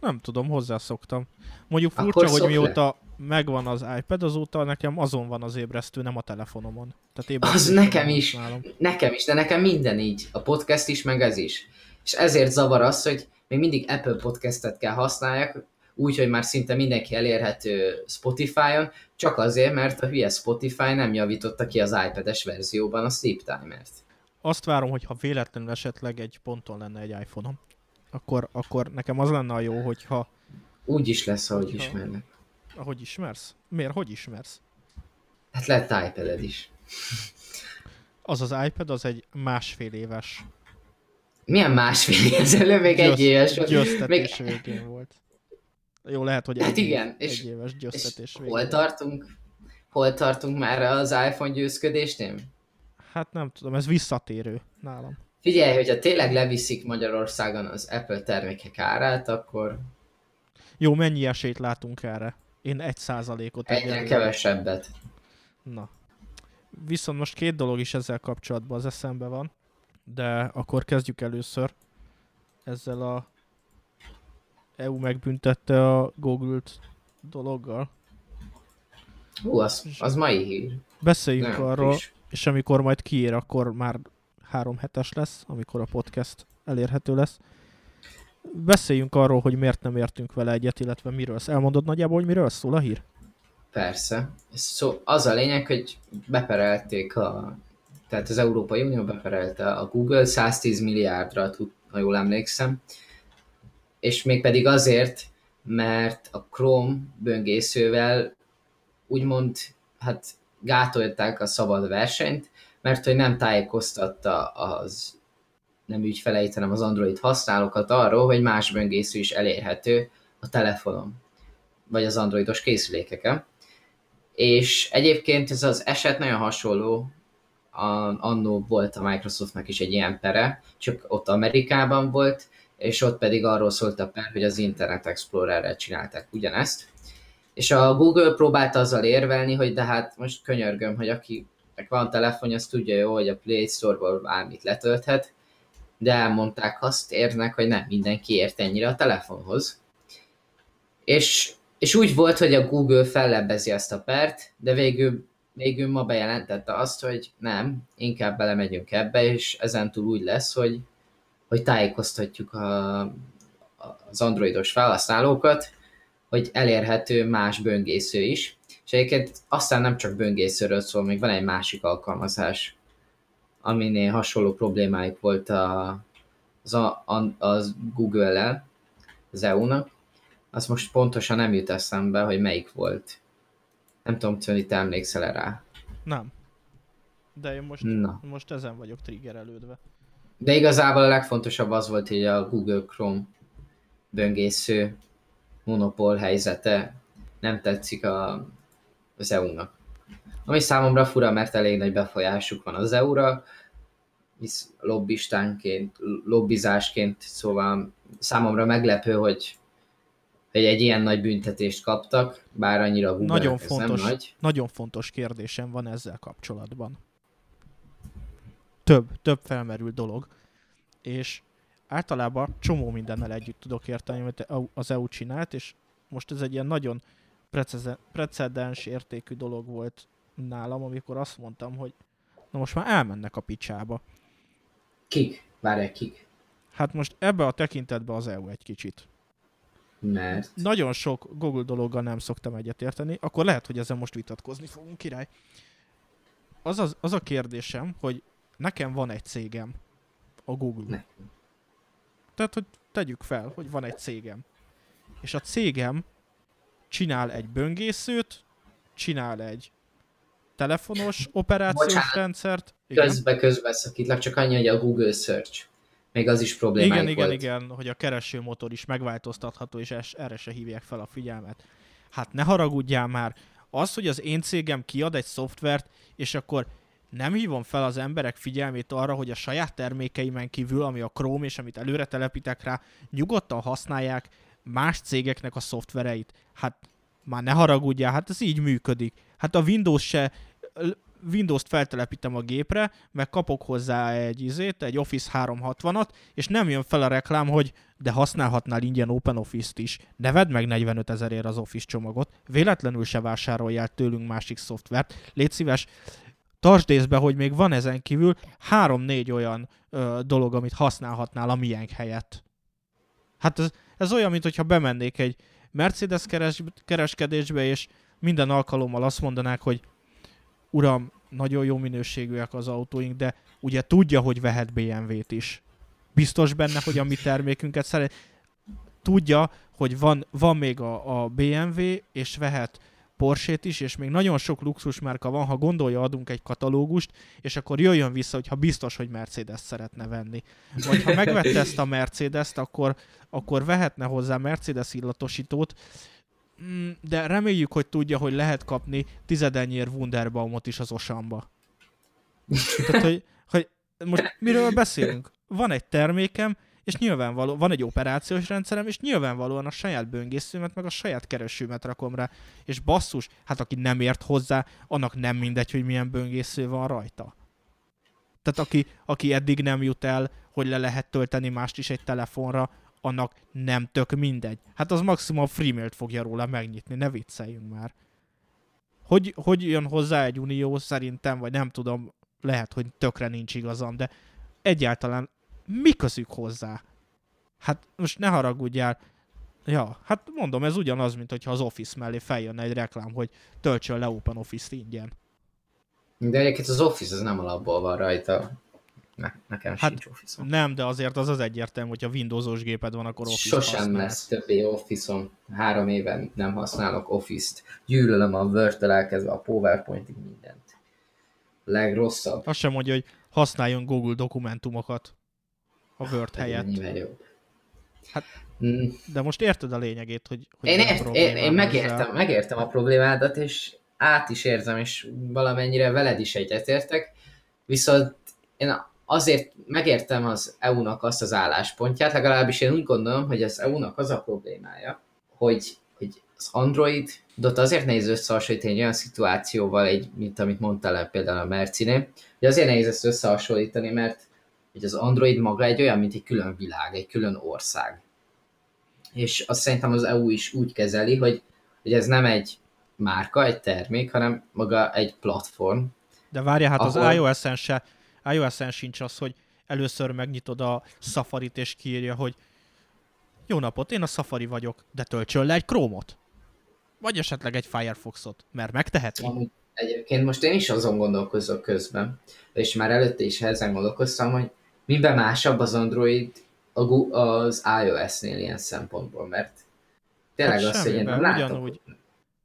Nem tudom, hozzászoktam. Mondjuk furcsa, Akkor hogy mióta le. megvan az iPad, azóta nekem azon van az ébresztő, nem a telefonomon. Tehát az nekem is, használom. nekem is, de nekem minden így. A podcast is, meg ez is. És ezért zavar az, hogy még mindig Apple podcastet kell használják, úgyhogy már szinte mindenki elérhető Spotify-on, csak azért, mert a hülye Spotify nem javította ki az iPad-es verzióban a Sleep Timer-t. Azt várom, hogy ha véletlenül esetleg egy ponton lenne egy iPhone-om, akkor, akkor nekem az lenne a jó, hogyha... Úgy is lesz, ahogy hogyha, ismernek. Ahogy ismersz? Miért? Hogy ismersz? Hát lett iPad-ed is. Az az iPad, az egy másfél éves. Milyen másfél éves? Előbb még egy éves volt. Még... végén volt. Jó, lehet, hogy hát egy, igen, egy és, éves győztetés végén. Hol tartunk? Hol tartunk már az iPhone győzködésnél? Hát nem tudom, ez visszatérő nálam. Figyelj, hogyha tényleg leviszik Magyarországon az Apple termékek árát, akkor... Jó, mennyi esélyt látunk erre? Én egy százalékot. Egyre kevesebbet. Na. Viszont most két dolog is ezzel kapcsolatban az eszembe van, de akkor kezdjük először ezzel a EU megbüntette a Google-t dologgal. Hú, az, az mai hír. Beszéljünk Nem, arról, is. és amikor majd kiér, akkor már három hetes lesz, amikor a podcast elérhető lesz. Beszéljünk arról, hogy miért nem értünk vele egyet, illetve miről. Elmondod nagyjából, hogy miről szól a hír? Persze. Szó, az a lényeg, hogy beperelték a tehát az Európai Unió beperelte a Google 110 milliárdra, ha jól emlékszem, és mégpedig azért, mert a Chrome böngészővel úgymond hát gátolták a szabad versenyt, mert hogy nem tájékoztatta az nem ügyfeleit, hanem az Android használókat arról, hogy más böngésző is elérhető a telefonon, vagy az androidos készülékeken. És egyébként ez az eset nagyon hasonló, annó volt a Microsoftnak is egy ilyen pere, csak ott Amerikában volt, és ott pedig arról szólt a per, hogy az Internet Explorer-rel csinálták ugyanezt. És a Google próbálta azzal érvelni, hogy de hát most könyörgöm, hogy akinek van telefonja, az tudja jó, hogy a Play Store-ból bármit letölthet, de elmondták azt érnek, hogy nem mindenki ért ennyire a telefonhoz. És, és úgy volt, hogy a Google fellebbezi ezt a pert, de végül, végül ma bejelentette azt, hogy nem, inkább belemegyünk ebbe, és ezentúl úgy lesz, hogy hogy tájékoztatjuk a, az androidos felhasználókat, hogy elérhető más böngésző is. És egyébként aztán nem csak böngészőről szól, még van egy másik alkalmazás, aminél hasonló problémáik volt a, az, a, az Google-el, az EU-nak. Az most pontosan nem jut eszembe, hogy melyik volt. Nem tudom, hogy te emlékszel rá. Nem. De én most, Na. most ezen vagyok triggerelődve. De igazából a legfontosabb az volt, hogy a Google Chrome böngésző monopól helyzete nem tetszik a, az EU-nak. Ami számomra fura, mert elég nagy befolyásuk van az EU-ra, hisz lobbistánként, lobbizásként, szóval számomra meglepő, hogy, hogy egy ilyen nagy büntetést kaptak, bár annyira Google nagyon fontos, nem nagy. Nagyon fontos kérdésem van ezzel kapcsolatban több, több felmerült dolog, és általában csomó mindennel együtt tudok érteni, amit az EU csinált, és most ez egy ilyen nagyon precedens értékű dolog volt nálam, amikor azt mondtam, hogy na most már elmennek a picsába. Kik? Várj, kik? Hát most ebbe a tekintetbe az EU egy kicsit. Mert? Nagyon sok Google dologgal nem szoktam egyetérteni, akkor lehet, hogy ezzel most vitatkozni fogunk, király. Az, az, az a kérdésem, hogy Nekem van egy cégem, a Google. Ne. Tehát, hogy tegyük fel, hogy van egy cégem. És a cégem csinál egy böngészőt, csinál egy telefonos operációs Bocsánat, rendszert. Igen. Közbe, közbe szakítlak, csak annyi, hogy a Google Search. Még az is problémáik Igen, igen, volt. igen, hogy a keresőmotor is megváltoztatható, és es, erre se hívják fel a figyelmet. Hát ne haragudjál már, az, hogy az én cégem kiad egy szoftvert, és akkor nem hívom fel az emberek figyelmét arra, hogy a saját termékeimen kívül, ami a Chrome és amit előre telepítek rá, nyugodtan használják más cégeknek a szoftvereit. Hát már ne haragudjál, hát ez így működik. Hát a Windows se Windows-t feltelepítem a gépre, meg kapok hozzá egy izét, egy Office 360-at, és nem jön fel a reklám, hogy de használhatnál ingyen OpenOffice-t is. Ne vedd meg 45 ezerért az Office csomagot, véletlenül se vásároljál tőlünk másik szoftvert. Légy szíves, tartsd észbe, hogy még van ezen kívül három-négy olyan ö, dolog, amit használhatnál a miénk helyett. Hát ez, ez olyan, mintha bemennék egy Mercedes keres, kereskedésbe, és minden alkalommal azt mondanák, hogy uram, nagyon jó minőségűek az autóink, de ugye tudja, hogy vehet BMW-t is. Biztos benne, hogy a mi termékünket szeret. Tudja, hogy van, van még a, a BMW, és vehet Porsét is, és még nagyon sok luxusmárka van, ha gondolja, adunk egy katalógust, és akkor jöjjön vissza, hogyha biztos, hogy Mercedes szeretne venni. Vagy ha megvette ezt a Mercedes-t, akkor, akkor vehetne hozzá Mercedes illatosítót, mm, de reméljük, hogy tudja, hogy lehet kapni tizedennyér Wunderbaumot is az Osamba. Tehát, hogy, hogy most miről beszélünk? Van egy termékem, és nyilvánvaló, van egy operációs rendszerem, és nyilvánvalóan a saját böngészőmet, meg a saját keresőmet rakom rá. És basszus, hát aki nem ért hozzá, annak nem mindegy, hogy milyen böngésző van rajta. Tehát aki, aki eddig nem jut el, hogy le lehet tölteni mást is egy telefonra, annak nem tök mindegy. Hát az maximum freemailt fogja róla megnyitni, ne vicceljünk már. Hogy, hogy jön hozzá egy unió szerintem, vagy nem tudom, lehet, hogy tökre nincs igazam, de egyáltalán mi közük hozzá? Hát most ne haragudjál. Ja, hát mondom, ez ugyanaz, mint hogyha az Office mellé feljönne egy reklám, hogy töltsön le Open Office-t ingyen. De egyébként az Office az nem alapból van rajta. Ne, nekem hát sincs office -om. Nem, de azért az az egyértelmű, hogyha Windows-os géped van, akkor Office Sosem használsz. lesz többé Office-om. Három éven nem használok Office-t. Gyűlölöm a Word-tel elkezdve a PowerPoint-ig mindent. Legrosszabb. Azt sem mondja, hogy használjon Google dokumentumokat a Word helyett. jobb. Hát, mm. de most érted a lényegét, hogy, hogy én, ért, én, én megértem, megértem a problémádat, és át is érzem, és valamennyire veled is egyetértek, viszont én azért megértem az EU-nak azt az álláspontját, legalábbis én úgy gondolom, hogy az EU-nak az a problémája, hogy, hogy az Androidot azért nehéz összehasonlítani egy olyan szituációval, egy, mint amit mondtál például a Merciné, hogy azért nehéz ezt összehasonlítani, mert hogy az Android maga egy olyan, mint egy külön világ, egy külön ország. És azt szerintem az EU is úgy kezeli, hogy, hogy ez nem egy márka, egy termék, hanem maga egy platform. De várja, hát ahol... az iOS-en se, iOS-en sincs az, hogy először megnyitod a Safari-t és kiírja, hogy jó napot, én a Safari vagyok, de töltsön le egy Chrome-ot. Vagy esetleg egy Firefox-ot, mert megteheti. Egyébként most én is azon gondolkozok közben, és már előtte is ezen gondolkoztam, hogy miben másabb az Android az iOS-nél ilyen szempontból, mert tényleg hát az, hogy én nem látok, ugyanúgy.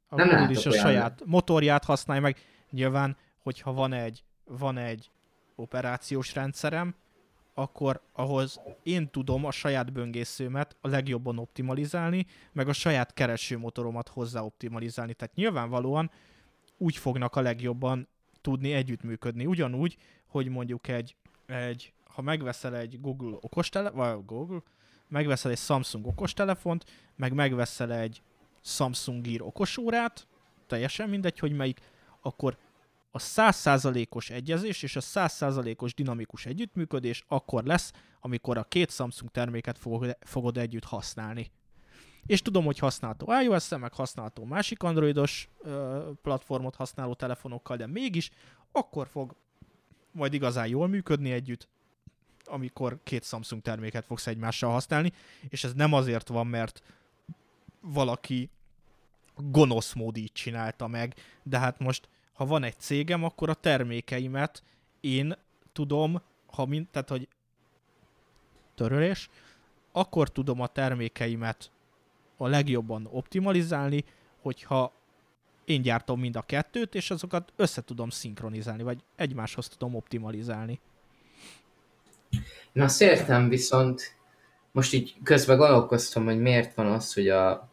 A nem látok is a olyan... saját motorját használja meg. Nyilván, hogyha van egy, van egy operációs rendszerem, akkor ahhoz én tudom a saját böngészőmet a legjobban optimalizálni, meg a saját keresőmotoromat hozzá optimalizálni. Tehát nyilvánvalóan úgy fognak a legjobban tudni együttműködni. Ugyanúgy, hogy mondjuk egy, egy ha megveszel egy Google okostelefont, vagy Google, megveszel egy Samsung okostelefont, meg megveszel egy Samsung Gear okosórát, teljesen mindegy, hogy melyik, akkor a 100%-os egyezés és a 100%-os dinamikus együttműködés akkor lesz, amikor a két Samsung terméket fogod, fogod együtt használni. És tudom, hogy használható ios meg használható másik androidos ö, platformot használó telefonokkal, de mégis akkor fog majd igazán jól működni együtt, amikor két Samsung terméket fogsz egymással használni, és ez nem azért van, mert valaki gonosz mód így csinálta meg, de hát most, ha van egy cégem, akkor a termékeimet én tudom, ha mind, tehát, hogy törölés, akkor tudom a termékeimet a legjobban optimalizálni, hogyha én gyártom mind a kettőt, és azokat össze tudom szinkronizálni, vagy egymáshoz tudom optimalizálni. Én azt értem, viszont most így közben gondolkoztam, hogy miért van az, hogy, a,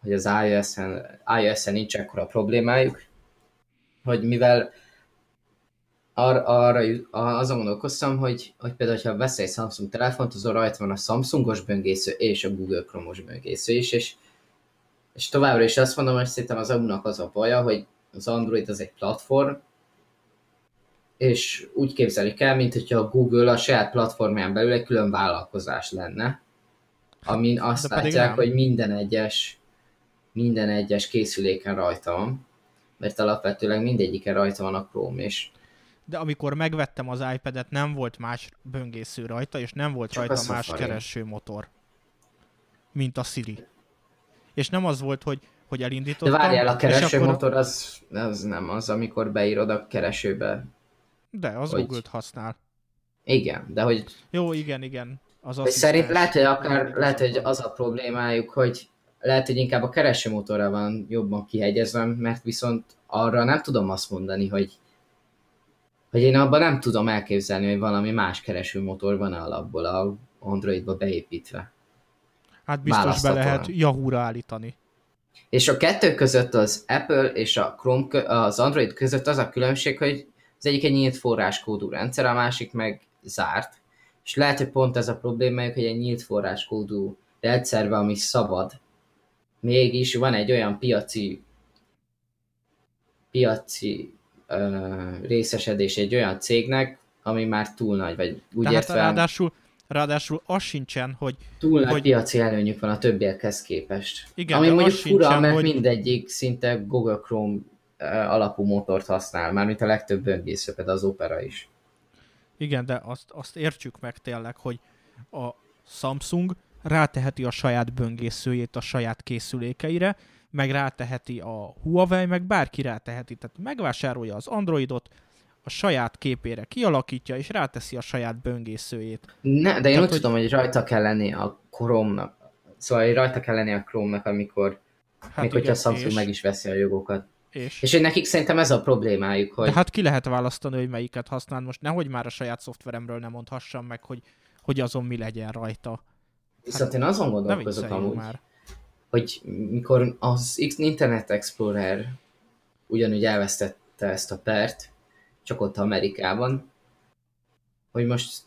hogy az iOS-en, iOS-en nincs ekkora problémájuk, hogy mivel ar, arra azon gondolkoztam, hogy, hogy például, ha veszel egy Samsung telefont, azon rajta van a Samsungos böngésző és a Google Chrome-os böngésző is, és, és továbbra is azt mondom, hogy szerintem az EU-nak az a baja, hogy az Android az egy platform, és úgy képzelik el, mint hogyha a Google a saját platformján belül egy külön vállalkozás lenne, amin azt De látják, hogy minden egyes, minden egyes készüléken rajta van, mert alapvetőleg mindegyiken rajta van a Chrome, és de amikor megvettem az iPad-et, nem volt más böngésző rajta, és nem volt Csak rajta más keresőmotor, mint a Siri. És nem az volt, hogy, hogy elindítottam. De várjál, a keresőmotor akkor... az, az nem az, amikor beírod a keresőbe de, az hogy... Google-t használ. Igen, de hogy... Jó, igen, igen. Az Vagy szerint lehet, hogy akár lehet, hogy az a problémájuk, hogy lehet, hogy inkább a keresőmotorra van jobban kihegyezve, mert viszont arra nem tudom azt mondani, hogy hogy én abban nem tudom elképzelni, hogy valami más keresőmotor van alapból a Androidba beépítve. Hát biztos be lehet Yahoo-ra állítani. És a kettő között az Apple és a Chrome, az Android között az a különbség, hogy az egyik egy nyílt forráskódú rendszer, a másik meg zárt. És lehet, hogy pont ez a problémájuk, hogy egy nyílt forráskódú rendszerben, ami szabad, mégis van egy olyan piaci piaci ö, részesedés egy olyan cégnek, ami már túl nagy, vagy úgy Tehát értve... ráadásul, ráadásul az sincsen, hogy... Túl nagy hogy... piaci előnyük van a többiekhez képest. Igen, ami mondjuk fura, sincsen, mert hogy... mindegyik szinte Google Chrome alapú motort használ, mármint a legtöbb böngésző, például az Opera is. Igen, de azt, azt értsük meg tényleg, hogy a Samsung ráteheti a saját böngészőjét a saját készülékeire, meg ráteheti a Huawei, meg bárki ráteheti. Tehát megvásárolja az Androidot, a saját képére kialakítja, és ráteszi a saját böngészőjét. Ne, de én Tehát, úgy hogy... tudom, hogy rajta kell lenni a Chrome-nak. Szóval rajta kell lenni a Chrome-nak, amikor, hát amikor igen, a Samsung és... meg is veszi a jogokat. És? és hogy nekik szerintem ez a problémájuk, hogy... De hát ki lehet választani, hogy melyiket használ. Most nehogy már a saját szoftveremről nem mondhassam meg, hogy, hogy azon mi legyen rajta. Viszont hát, én azon gondolkozok amúgy, már. hogy mikor az Internet Explorer ugyanúgy elvesztette ezt a pert, csak ott Amerikában, hogy most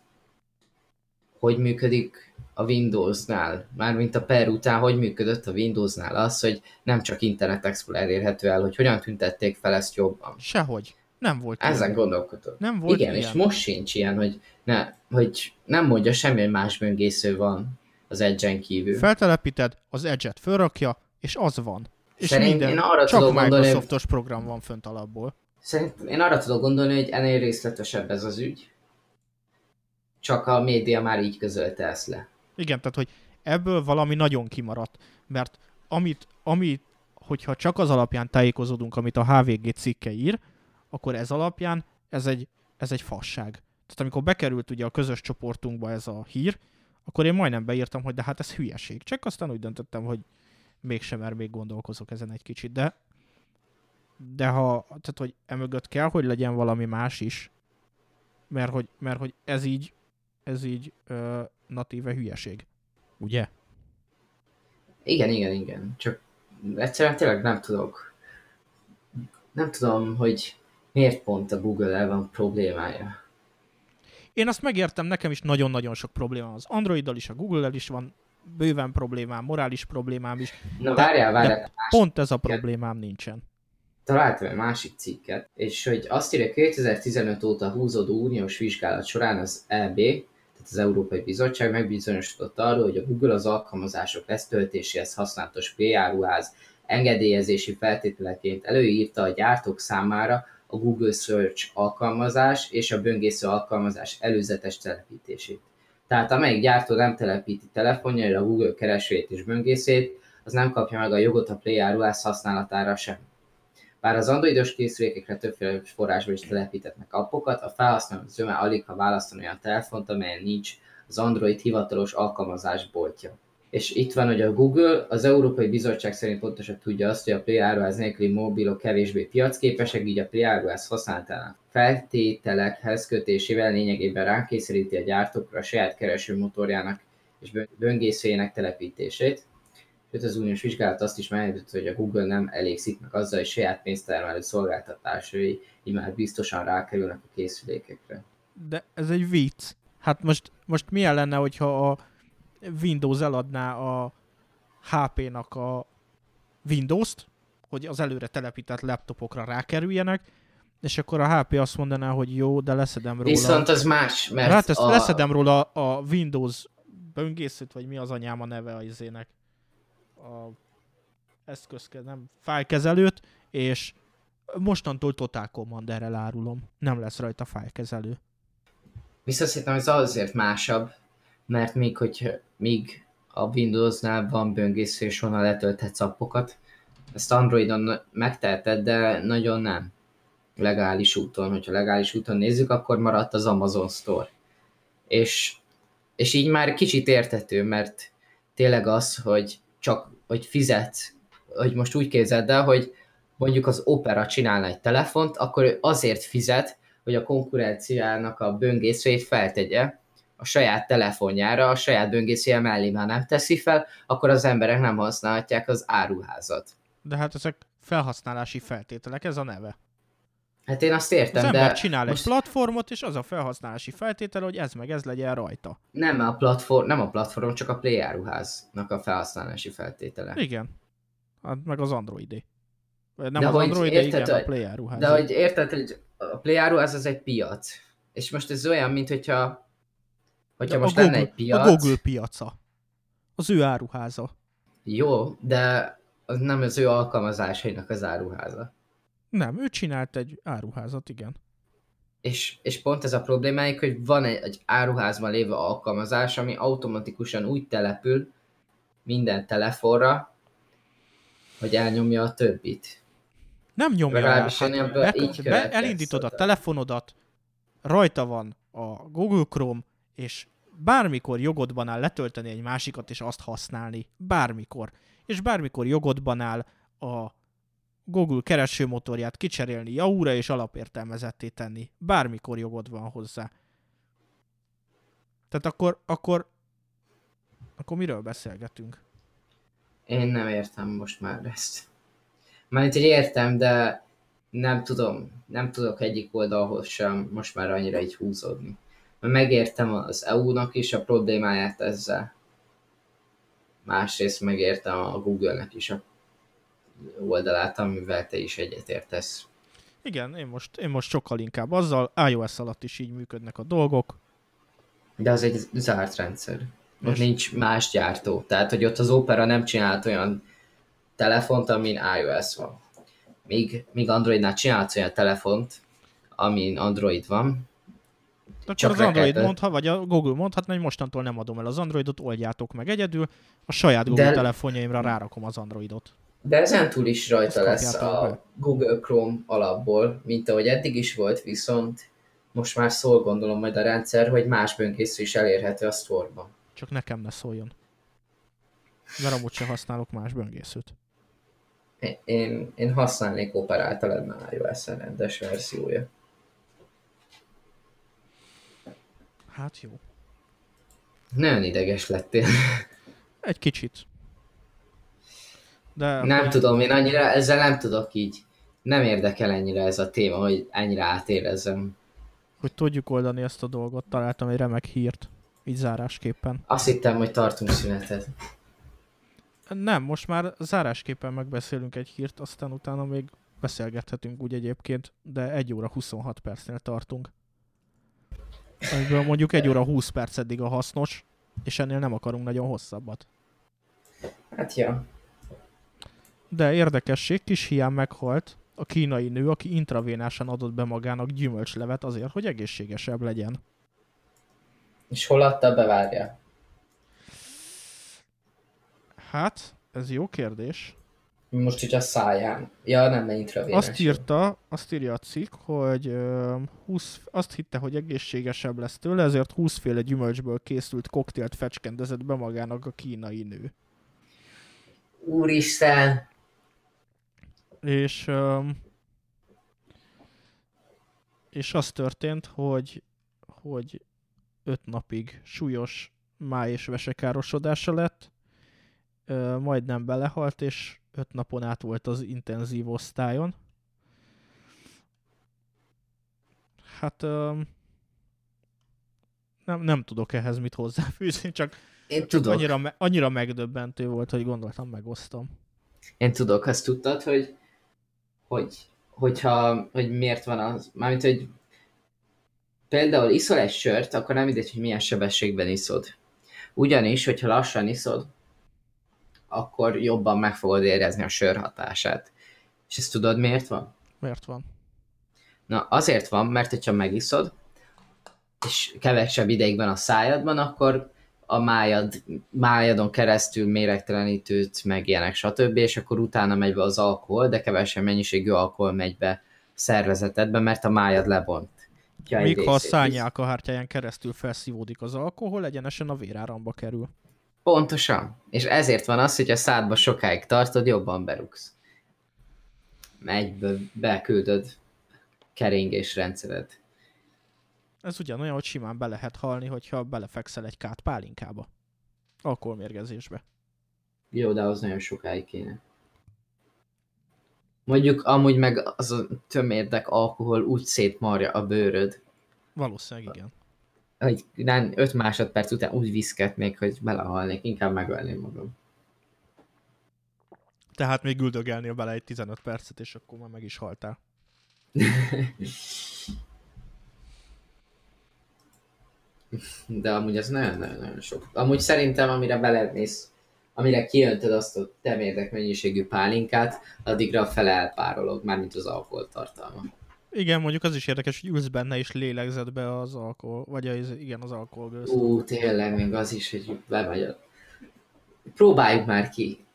hogy működik a Windowsnál, mármint a per után, hogy működött a Windowsnál az, hogy nem csak Internet Explorer érhető el, hogy hogyan tüntették fel ezt jobban. Sehogy. Nem volt Ezen gondolkodok. Nem volt Igen, ilyen. és most sincs ilyen, hogy, ne, hogy nem mondja semmi, hogy más böngésző van az Edge-en kívül. Feltelepíted, az Edge-et fölrakja, és az van. És Szerint minden, én arra csak tudom Microsoftos program van fönt alapból. Szerintem én arra tudok gondolni, hogy ennél részletesebb ez az ügy. Csak a média már így közölte ezt le. Igen, tehát hogy ebből valami nagyon kimaradt, mert amit, amit hogyha csak az alapján tájékozódunk, amit a HVG cikke ír, akkor ez alapján ez egy, ez egy fasság. Tehát amikor bekerült ugye a közös csoportunkba ez a hír, akkor én majdnem beírtam, hogy de hát ez hülyeség. Csak aztán úgy döntöttem, hogy mégsem, mert még gondolkozok ezen egy kicsit, de de ha, tehát hogy emögött kell, hogy legyen valami más is, mert hogy, mert hogy ez így, ez így ö, natíve hülyeség. Ugye? Igen, igen, igen. Csak egyszerűen tényleg nem tudok. Nem tudom, hogy miért pont a Google-el van problémája. Én azt megértem, nekem is nagyon-nagyon sok probléma az Androiddal is, a Google-el is van bőven problémám, morális problémám is. Na de, várjál, várjál. De pont ez a problémám nincsen. Találtam egy másik cikket, és hogy azt írja, 2015 óta húzódó uniós vizsgálat során az EB, az Európai Bizottság megbizonyosodott arról, hogy a Google az alkalmazások lesztöltéséhez használatos PR-ruház engedélyezési feltételeként előírta a gyártók számára a Google Search alkalmazás és a böngésző alkalmazás előzetes telepítését. Tehát amelyik gyártó nem telepíti telefonjaira a Google keresőjét és böngészét, az nem kapja meg a jogot a Play áruház használatára sem. Bár az androidos készülékekre többféle forrásból is telepítetnek appokat, a felhasználó zöme alig ha választani olyan telefont, amelyen nincs az Android hivatalos alkalmazás boltja. És itt van, hogy a Google az Európai Bizottság szerint pontosan tudja azt, hogy a Play áruház nélküli mobilok kevésbé piacképesek, így a Play áruház használatának feltételekhez kötésével lényegében ránkényszeríti a gyártókra a saját keresőmotorjának és böngészőjének telepítését. Sőt, az uniós vizsgálat azt is megállapította, hogy a Google nem elégszik meg azzal, hogy saját pénztermelő szolgáltatásai így már biztosan rákerülnek a készülékekre. De ez egy vicc. Hát most, most milyen lenne, hogyha a Windows eladná a HP-nak a Windows-t, hogy az előre telepített laptopokra rákerüljenek, és akkor a HP azt mondaná, hogy jó, de leszedem róla. Viszont az más, mert hát ezt a... leszedem róla a Windows böngészőt, vagy mi az anyám a neve a izének. A eszközke, nem, fájkezelőt, és mostantól Total Commanderrel árulom. Nem lesz rajta fájkezelő. Viszont szerintem ez azért másabb, mert még, hogy még a Windowsnál van böngésző, és onnan letölthetsz appokat, ezt Androidon megteheted, de nagyon nem legális úton. Hogyha legális úton nézzük, akkor maradt az Amazon Store. És És így már kicsit értető, mert tényleg az, hogy csak hogy fizet, hogy most úgy képzeld el, hogy mondjuk az Opera csinálna egy telefont, akkor ő azért fizet, hogy a konkurenciának a böngészőjét feltegye a saját telefonjára, a saját böngészője mellé már nem teszi fel, akkor az emberek nem használhatják az áruházat. De hát ezek felhasználási feltételek, ez a neve. Hát én azt értem, az de... ember csinál most... egy platformot, és az a felhasználási feltétel, hogy ez meg ez legyen rajta. Nem a platform, nem a platform, csak a Play áruháznak a felhasználási feltétele. Igen. Hát meg az Androidé. Nem de az Android, érted, igen, a Play áruház. De hogy érted, hogy a Play áruház az egy piac. És most ez olyan, mint hogyha, hogyha most Google, lenne egy piac. A Google piaca. Az ő áruháza. Jó, de az nem az ő alkalmazásainak az áruháza. Nem, ő csinált egy áruházat, igen. És, és pont ez a problémáik, hogy van egy, egy áruházban lévő alkalmazás, ami automatikusan úgy települ minden telefonra, hogy elnyomja a többit. Nem nyomja el. Hát be, be, elindítod a telefonodat, rajta van a Google Chrome, és bármikor jogodban áll letölteni egy másikat, és azt használni. Bármikor. És bármikor jogodban áll a Google keresőmotorját kicserélni Yahoo-ra és alapértelmezetté tenni. Bármikor jogod van hozzá. Tehát akkor, akkor, akkor miről beszélgetünk? Én nem értem most már ezt. Mármint, hogy értem, de nem tudom, nem tudok egyik oldalhoz sem most már annyira így húzódni. Mert megértem az EU-nak is a problémáját ezzel. Másrészt megértem a Google-nek is a oldalát, amivel te is egyetértesz. Igen, én most, én most sokkal inkább azzal, iOS alatt is így működnek a dolgok. De az egy zárt rendszer. Ott nincs más gyártó. Tehát, hogy ott az Opera nem csinált olyan telefont, amin iOS van. Míg, míg Androidnál csinálsz olyan telefont, amin Android van, akkor Csak az Android mondhat, vagy a Google mondhatna, hogy mostantól nem adom el az Androidot, oldjátok meg egyedül, a saját Google De... telefonjaimra rárakom az Androidot. De ezen túl is rajta Ezt lesz a be. Google Chrome alapból, mint ahogy eddig is volt, viszont most már szól gondolom majd a rendszer, hogy más böngésző is elérhető a store-ban. Csak nekem ne szóljon. Mert amúgy sem használok más böngészőt. Én, én használnék Opera általában iOS rendes verziója. Hát jó. Nagyon ideges lettél. Egy kicsit. De nem tudom, én annyira ezzel nem tudok így. Nem érdekel ennyire ez a téma, hogy ennyire átérezzem. Hogy tudjuk oldani ezt a dolgot, találtam egy remek hírt. Így zárásképpen. Azt hittem, hogy tartunk szünetet. Nem, most már zárásképpen megbeszélünk egy hírt, aztán utána még beszélgethetünk úgy egyébként, de 1 óra 26 percnél tartunk. Amiből mondjuk 1 óra 20 perc eddig a hasznos, és ennél nem akarunk nagyon hosszabbat. Hát ja. De érdekesség, kis hián meghalt a kínai nő, aki intravénásan adott be magának gyümölcslevet azért, hogy egészségesebb legyen. És hol adta be, várja? Hát, ez jó kérdés. Most így a száján. Ja, nem, mert intravénás. Azt írta, azt írja a cikk, hogy uh, 20, azt hitte, hogy egészségesebb lesz tőle, ezért 20 féle gyümölcsből készült koktélt fecskendezett be magának a kínai nő. Úristen! És és az történt, hogy hogy öt napig súlyos máj és vesekárosodása lett, majdnem belehalt, és öt napon át volt az intenzív osztályon. Hát nem, nem tudok ehhez mit hozzáfűzni, csak, Én tudok. Annyira, annyira megdöbbentő volt, hogy gondoltam, megosztom. Én tudok, azt tudtad, hogy, hogy, hogyha, hogy miért van az, mármint, hogy például iszol egy sört, akkor nem mindegy, hogy milyen sebességben iszod. Ugyanis, hogyha lassan iszod, akkor jobban meg fogod érezni a sör hatását. És ezt tudod miért van? Miért van? Na, azért van, mert hogyha megiszod, és kevesebb ideigben a szájadban, akkor a májad, májadon keresztül méregtelenítőt, meg ilyenek, stb. És akkor utána megy be az alkohol, de kevesebb mennyiségű alkohol megy be szervezetedbe, mert a májad lebont. Ja, Míg ha a részét is. szányálkahártyáján keresztül felszívódik az alkohol, egyenesen a véráramba kerül. Pontosan. És ezért van az, hogy a szádba sokáig tartod, jobban berugsz. Egyből beküldöd keringés rendszered. Ez ugyanolyan, hogy simán be lehet halni, hogyha belefekszel egy kát pálinkába. Alkoholmérgezésbe. Jó, de az nagyon sokáig kéne. Mondjuk amúgy meg az a tömérdek alkohol úgy szétmarja a bőröd, Valószínűleg igen. hogy nem 5 másodperc után úgy viszketnék, hogy belehalnék, inkább megölném magam. Tehát még üldögelnél bele egy 15 percet, és akkor már meg is haltál. De amúgy ez nagyon-nagyon sok. Amúgy szerintem, amire belemész, amire kiöntöd azt a temérdek mennyiségű pálinkát, addigra a fele elpárolog, mármint az alkohol tartalma. Igen, mondjuk az is érdekes, hogy ülsz benne és lélegzed be az alkohol, vagy az, igen, az alkoholgőzt. Ú, tényleg, még az is, hogy bemegy a... Próbáljuk már ki.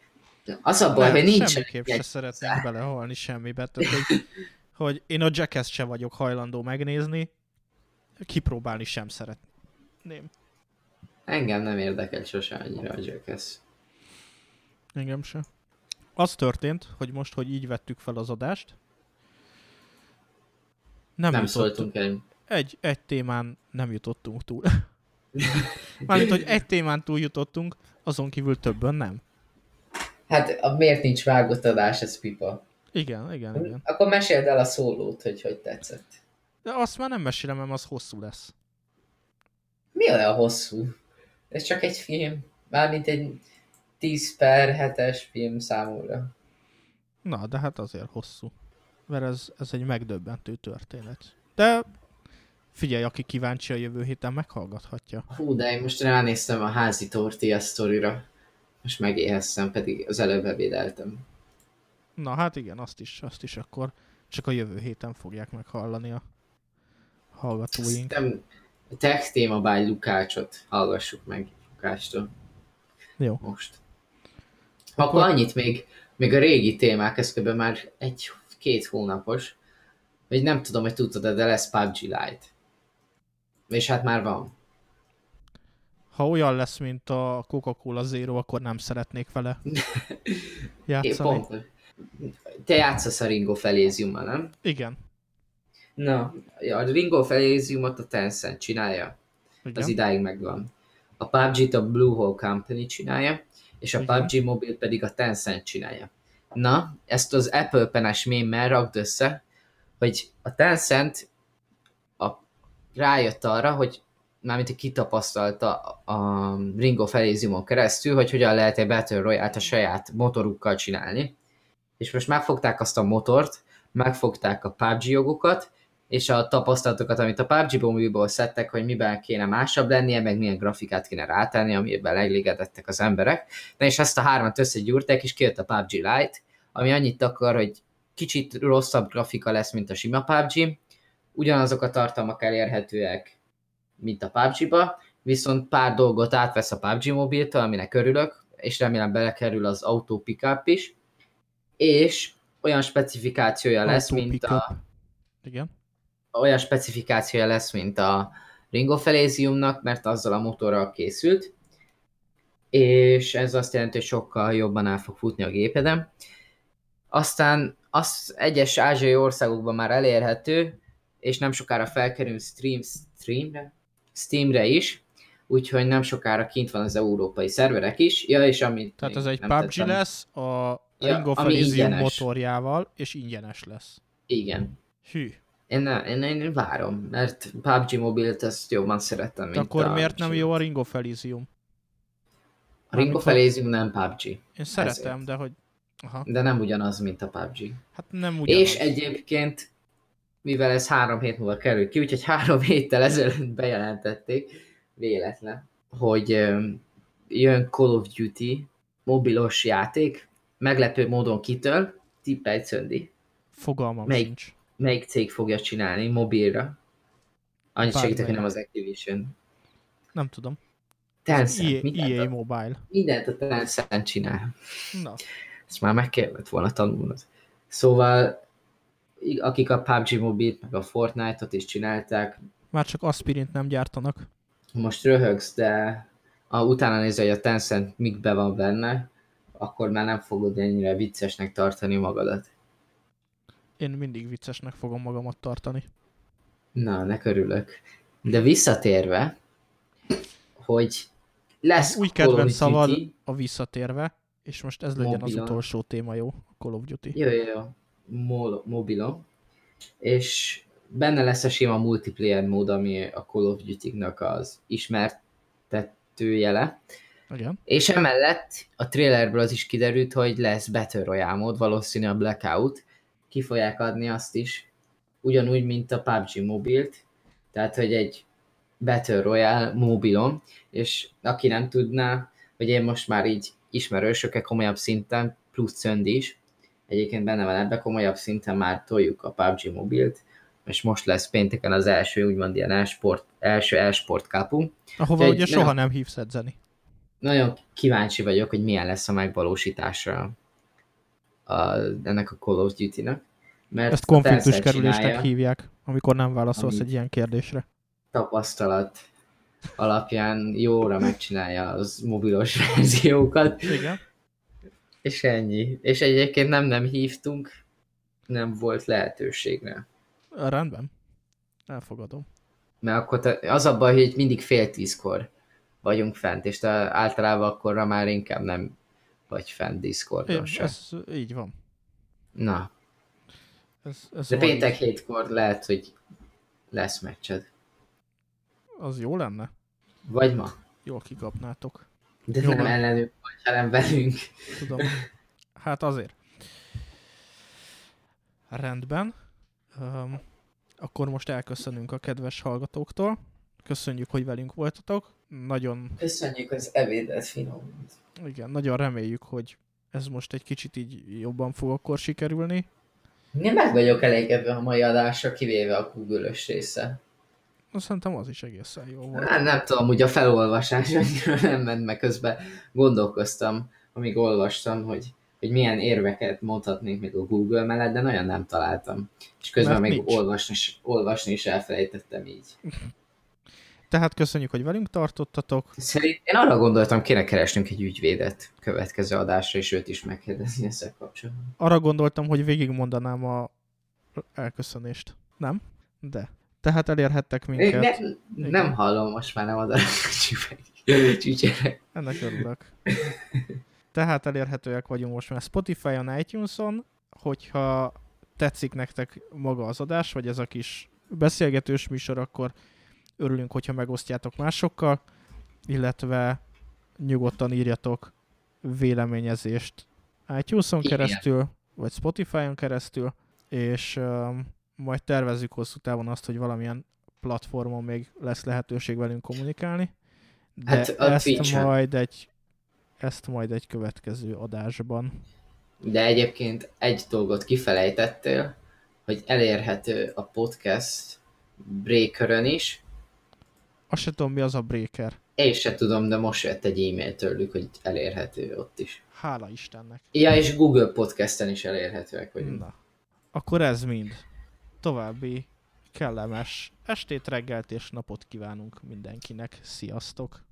Az a baj, Nem, hogy nincs semmiképp se szeretnék belehalni semmibe. Tehát, hogy, hogy én a Jackass se vagyok hajlandó megnézni, kipróbálni sem szeretném. Engem nem érdekel sose annyira a Jackass. Engem se. Az történt, hogy most, hogy így vettük fel az adást, nem, Nem, szóltunk el. egy, egy témán nem jutottunk túl. Mármint, hogy egy témán túl jutottunk, azon kívül többen nem. Hát a, miért nincs vágott adás, ez pipa. Igen, igen, igen. Akkor meséld el a szólót, hogy hogy tetszett. De azt már nem mesélem, mert az hosszú lesz. Mi olyan hosszú? Ez csak egy film. Mármint egy 10 per 7-es film számomra. Na, de hát azért hosszú. Mert ez, ez egy megdöbbentő történet. De figyelj, aki kíváncsi a jövő héten, meghallgathatja. Hú, de én most ránéztem a házi tortilla sztorira. Most megéheztem, pedig az előbb ebédeltem. Na hát igen, azt is, azt is akkor csak a jövő héten fogják meghallani a hallgatóink. Szerintem tech téma by Lukácsot hallgassuk meg Lukácstól Jó. most. Akkor annyit még, még a régi témák, ez kb. már egy-két hónapos, hogy nem tudom, hogy tudtad, de lesz PUBG Lite. És hát már van. Ha olyan lesz, mint a Coca-Cola Zero, akkor nem szeretnék vele Én játszani. pont. Te játszasz a Ringo Feléziummal, nem? Igen. Na, a Ringo Feléziumot a Tencent csinálja. Igen. Az idáig megvan. A PUBG-t a Blue Hole Company csinálja, és a Igen. PUBG Mobile pedig a Tencent csinálja. Na, ezt az Apple penes mémmel rakd össze, hogy a Tencent a, rájött arra, hogy mármint kitapasztalta a Ringo Feléziumon keresztül, hogy hogyan lehet egy Battle Royale-t a saját motorukkal csinálni. És most megfogták azt a motort, megfogták a PUBG jogokat, és a tapasztalatokat, amit a PUBG Mobile-ból szedtek, hogy miben kéne másabb lennie, meg milyen grafikát kéne rátenni, amiben elégedettek az emberek. Na és ezt a hármat összegyúrták, és kijött a PUBG Lite, ami annyit akar, hogy kicsit rosszabb grafika lesz, mint a sima PUBG, ugyanazok a tartalmak elérhetőek, mint a PUBG-ba, viszont pár dolgot átvesz a PUBG mobiltől, aminek örülök, és remélem belekerül az Auto Pickup is, és olyan specifikációja lesz, mint a Igen. Olyan specifikációja lesz, mint a Ringo Feléziumnak, mert azzal a motorral készült, és ez azt jelenti, hogy sokkal jobban el fog futni a gépedem. Aztán az egyes ázsiai országokban már elérhető, és nem sokára felkerül Stream, Streamre? Steamre is, úgyhogy nem sokára kint van az európai szerverek is. Ja, és amit Tehát ez egy PUBG tettem- lesz a Ja, Ring of ami Elysium motorjával, és ingyenes lesz. Igen. Hű. Én, ne, én, én várom, mert PUBG mobilt ezt jobban szerettem, De mint akkor a miért nem jó a Ring of Elysium? A Ring of Elysium nem PUBG, Én szeretem, de hogy... Aha. de nem ugyanaz, mint a PUBG. Hát nem ugyanaz. És egyébként, mivel ez három hét múlva kerül ki, úgyhogy három héttel ezelőtt bejelentették, véletlen, hogy jön Call of Duty mobilos játék, meglepő módon kitől, tippelj Szöndi, Fogalmam Melyik? sincs. Melyik cég fogja csinálni mobilra. Annyit segítek, hogy nem az Activision. Nem tudom. Tencent, EA, mindent, EA a, Mobile. mindent a Tencent csinál. Na, Ezt már meg kellett volna tanulnod. Szóval akik a PUBG Mobile-t, meg a Fortnite-ot is csinálták, Már csak aspirint nem gyártanak. most röhögsz, de ha utána nézel, hogy a Tencent mikbe van benne, akkor már nem fogod ennyire viccesnek tartani magadat. Én mindig viccesnek fogom magamat tartani. Na, ne örülök. De visszatérve, hogy lesz Új kedvenc szavad a visszatérve, és most ez legyen Mobilon. az utolsó téma, jó? A Call of Duty. Jó, jó, jó. Mol- mobilon. És benne lesz a sima multiplayer mód, ami a Call of Duty-nak az ismertetőjele. Igen. És emellett a trailerből az is kiderült, hogy lesz Battle Royale mód, valószínű a Blackout. Ki fogják adni azt is, ugyanúgy, mint a PUBG mobilt. Tehát, hogy egy Battle Royale mobilon, és aki nem tudná, hogy én most már így ismerősökkel komolyabb szinten, plusz Cönd is, egyébként benne van ebbe, komolyabb szinten már toljuk a PUBG mobilt, és most lesz pénteken az első, úgymond ilyen e-sport, első e-sport kapunk. Ahova Egy- ugye soha nem. nem hívsz edzeni. Nagyon kíváncsi vagyok, hogy milyen lesz a megvalósítása a, ennek a Call of Duty-nak. Mert Ezt konfliktus kerülésnek hívják, amikor nem válaszolsz egy ilyen kérdésre. tapasztalat alapján jóra megcsinálja az mobilos verziókat, Igen. és ennyi. És egyébként nem nem hívtunk, nem volt lehetőségre. Rendben. Elfogadom. Mert akkor te, az a baj, hogy mindig fél tízkor vagyunk fent, és te általában akkorra már inkább nem vagy fent Discordon É, ez így van. Na, Ez, ez de péntek így. hétkor lehet, hogy lesz meccsed. Az jó lenne. Vagy ma. Jól kikapnátok. De Jó nem van. ellenünk vagy, hanem velünk. Tudom. Hát azért. Rendben. Um, akkor most elköszönünk a kedves hallgatóktól. Köszönjük, hogy velünk voltatok. Nagyon, Köszönjük az ebédet, finom. Igen, nagyon reméljük, hogy ez most egy kicsit így jobban fog akkor sikerülni. Én meg vagyok elégedve a mai adásra, kivéve a Google-ös része. Szerintem az is egészen jó volt. Nem, nem tudom, hogy a felolvasás annyira nem ment meg közben. Gondolkoztam, amíg olvastam, hogy, hogy milyen érveket mondhatnék még a Google mellett, de nagyon nem találtam. És közben Mert még nincs. olvasni, olvasni is elfelejtettem így. Tehát köszönjük, hogy velünk tartottatok. Szerint én arra gondoltam, kéne keresnünk egy ügyvédet következő adásra, és őt is megkérdezni ezzel kapcsolatban. Arra gondoltam, hogy végigmondanám a elköszönést. Nem? De. Tehát elérhettek minket. ne, nem hallom, most már nem ad a csücsek- csücsere. Ennek örülök. Tehát elérhetőek vagyunk most már Spotify-on, iTunes-on, hogyha tetszik nektek maga az adás, vagy ez a kis beszélgetős műsor, akkor örülünk, hogyha megosztjátok másokkal, illetve nyugodtan írjatok véleményezést iTunes-on Igen. keresztül, vagy Spotify-on keresztül, és um, majd tervezzük hosszú távon azt, hogy valamilyen platformon még lesz lehetőség velünk kommunikálni. De Hát ezt Twitch-en. majd egy ezt majd egy következő adásban. De egyébként egy dolgot kifelejtettél, hogy elérhető a podcast Breakerön is. Azt se tudom, mi az a breaker. Én se tudom, de most jött egy e-mail tőlük, hogy elérhető ott is. Hála Istennek. Ja, és Google Podcasten is elérhetőek vagyunk. Na. Akkor ez mind. További kellemes estét, reggelt és napot kívánunk mindenkinek. Sziasztok!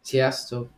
Sziasztok!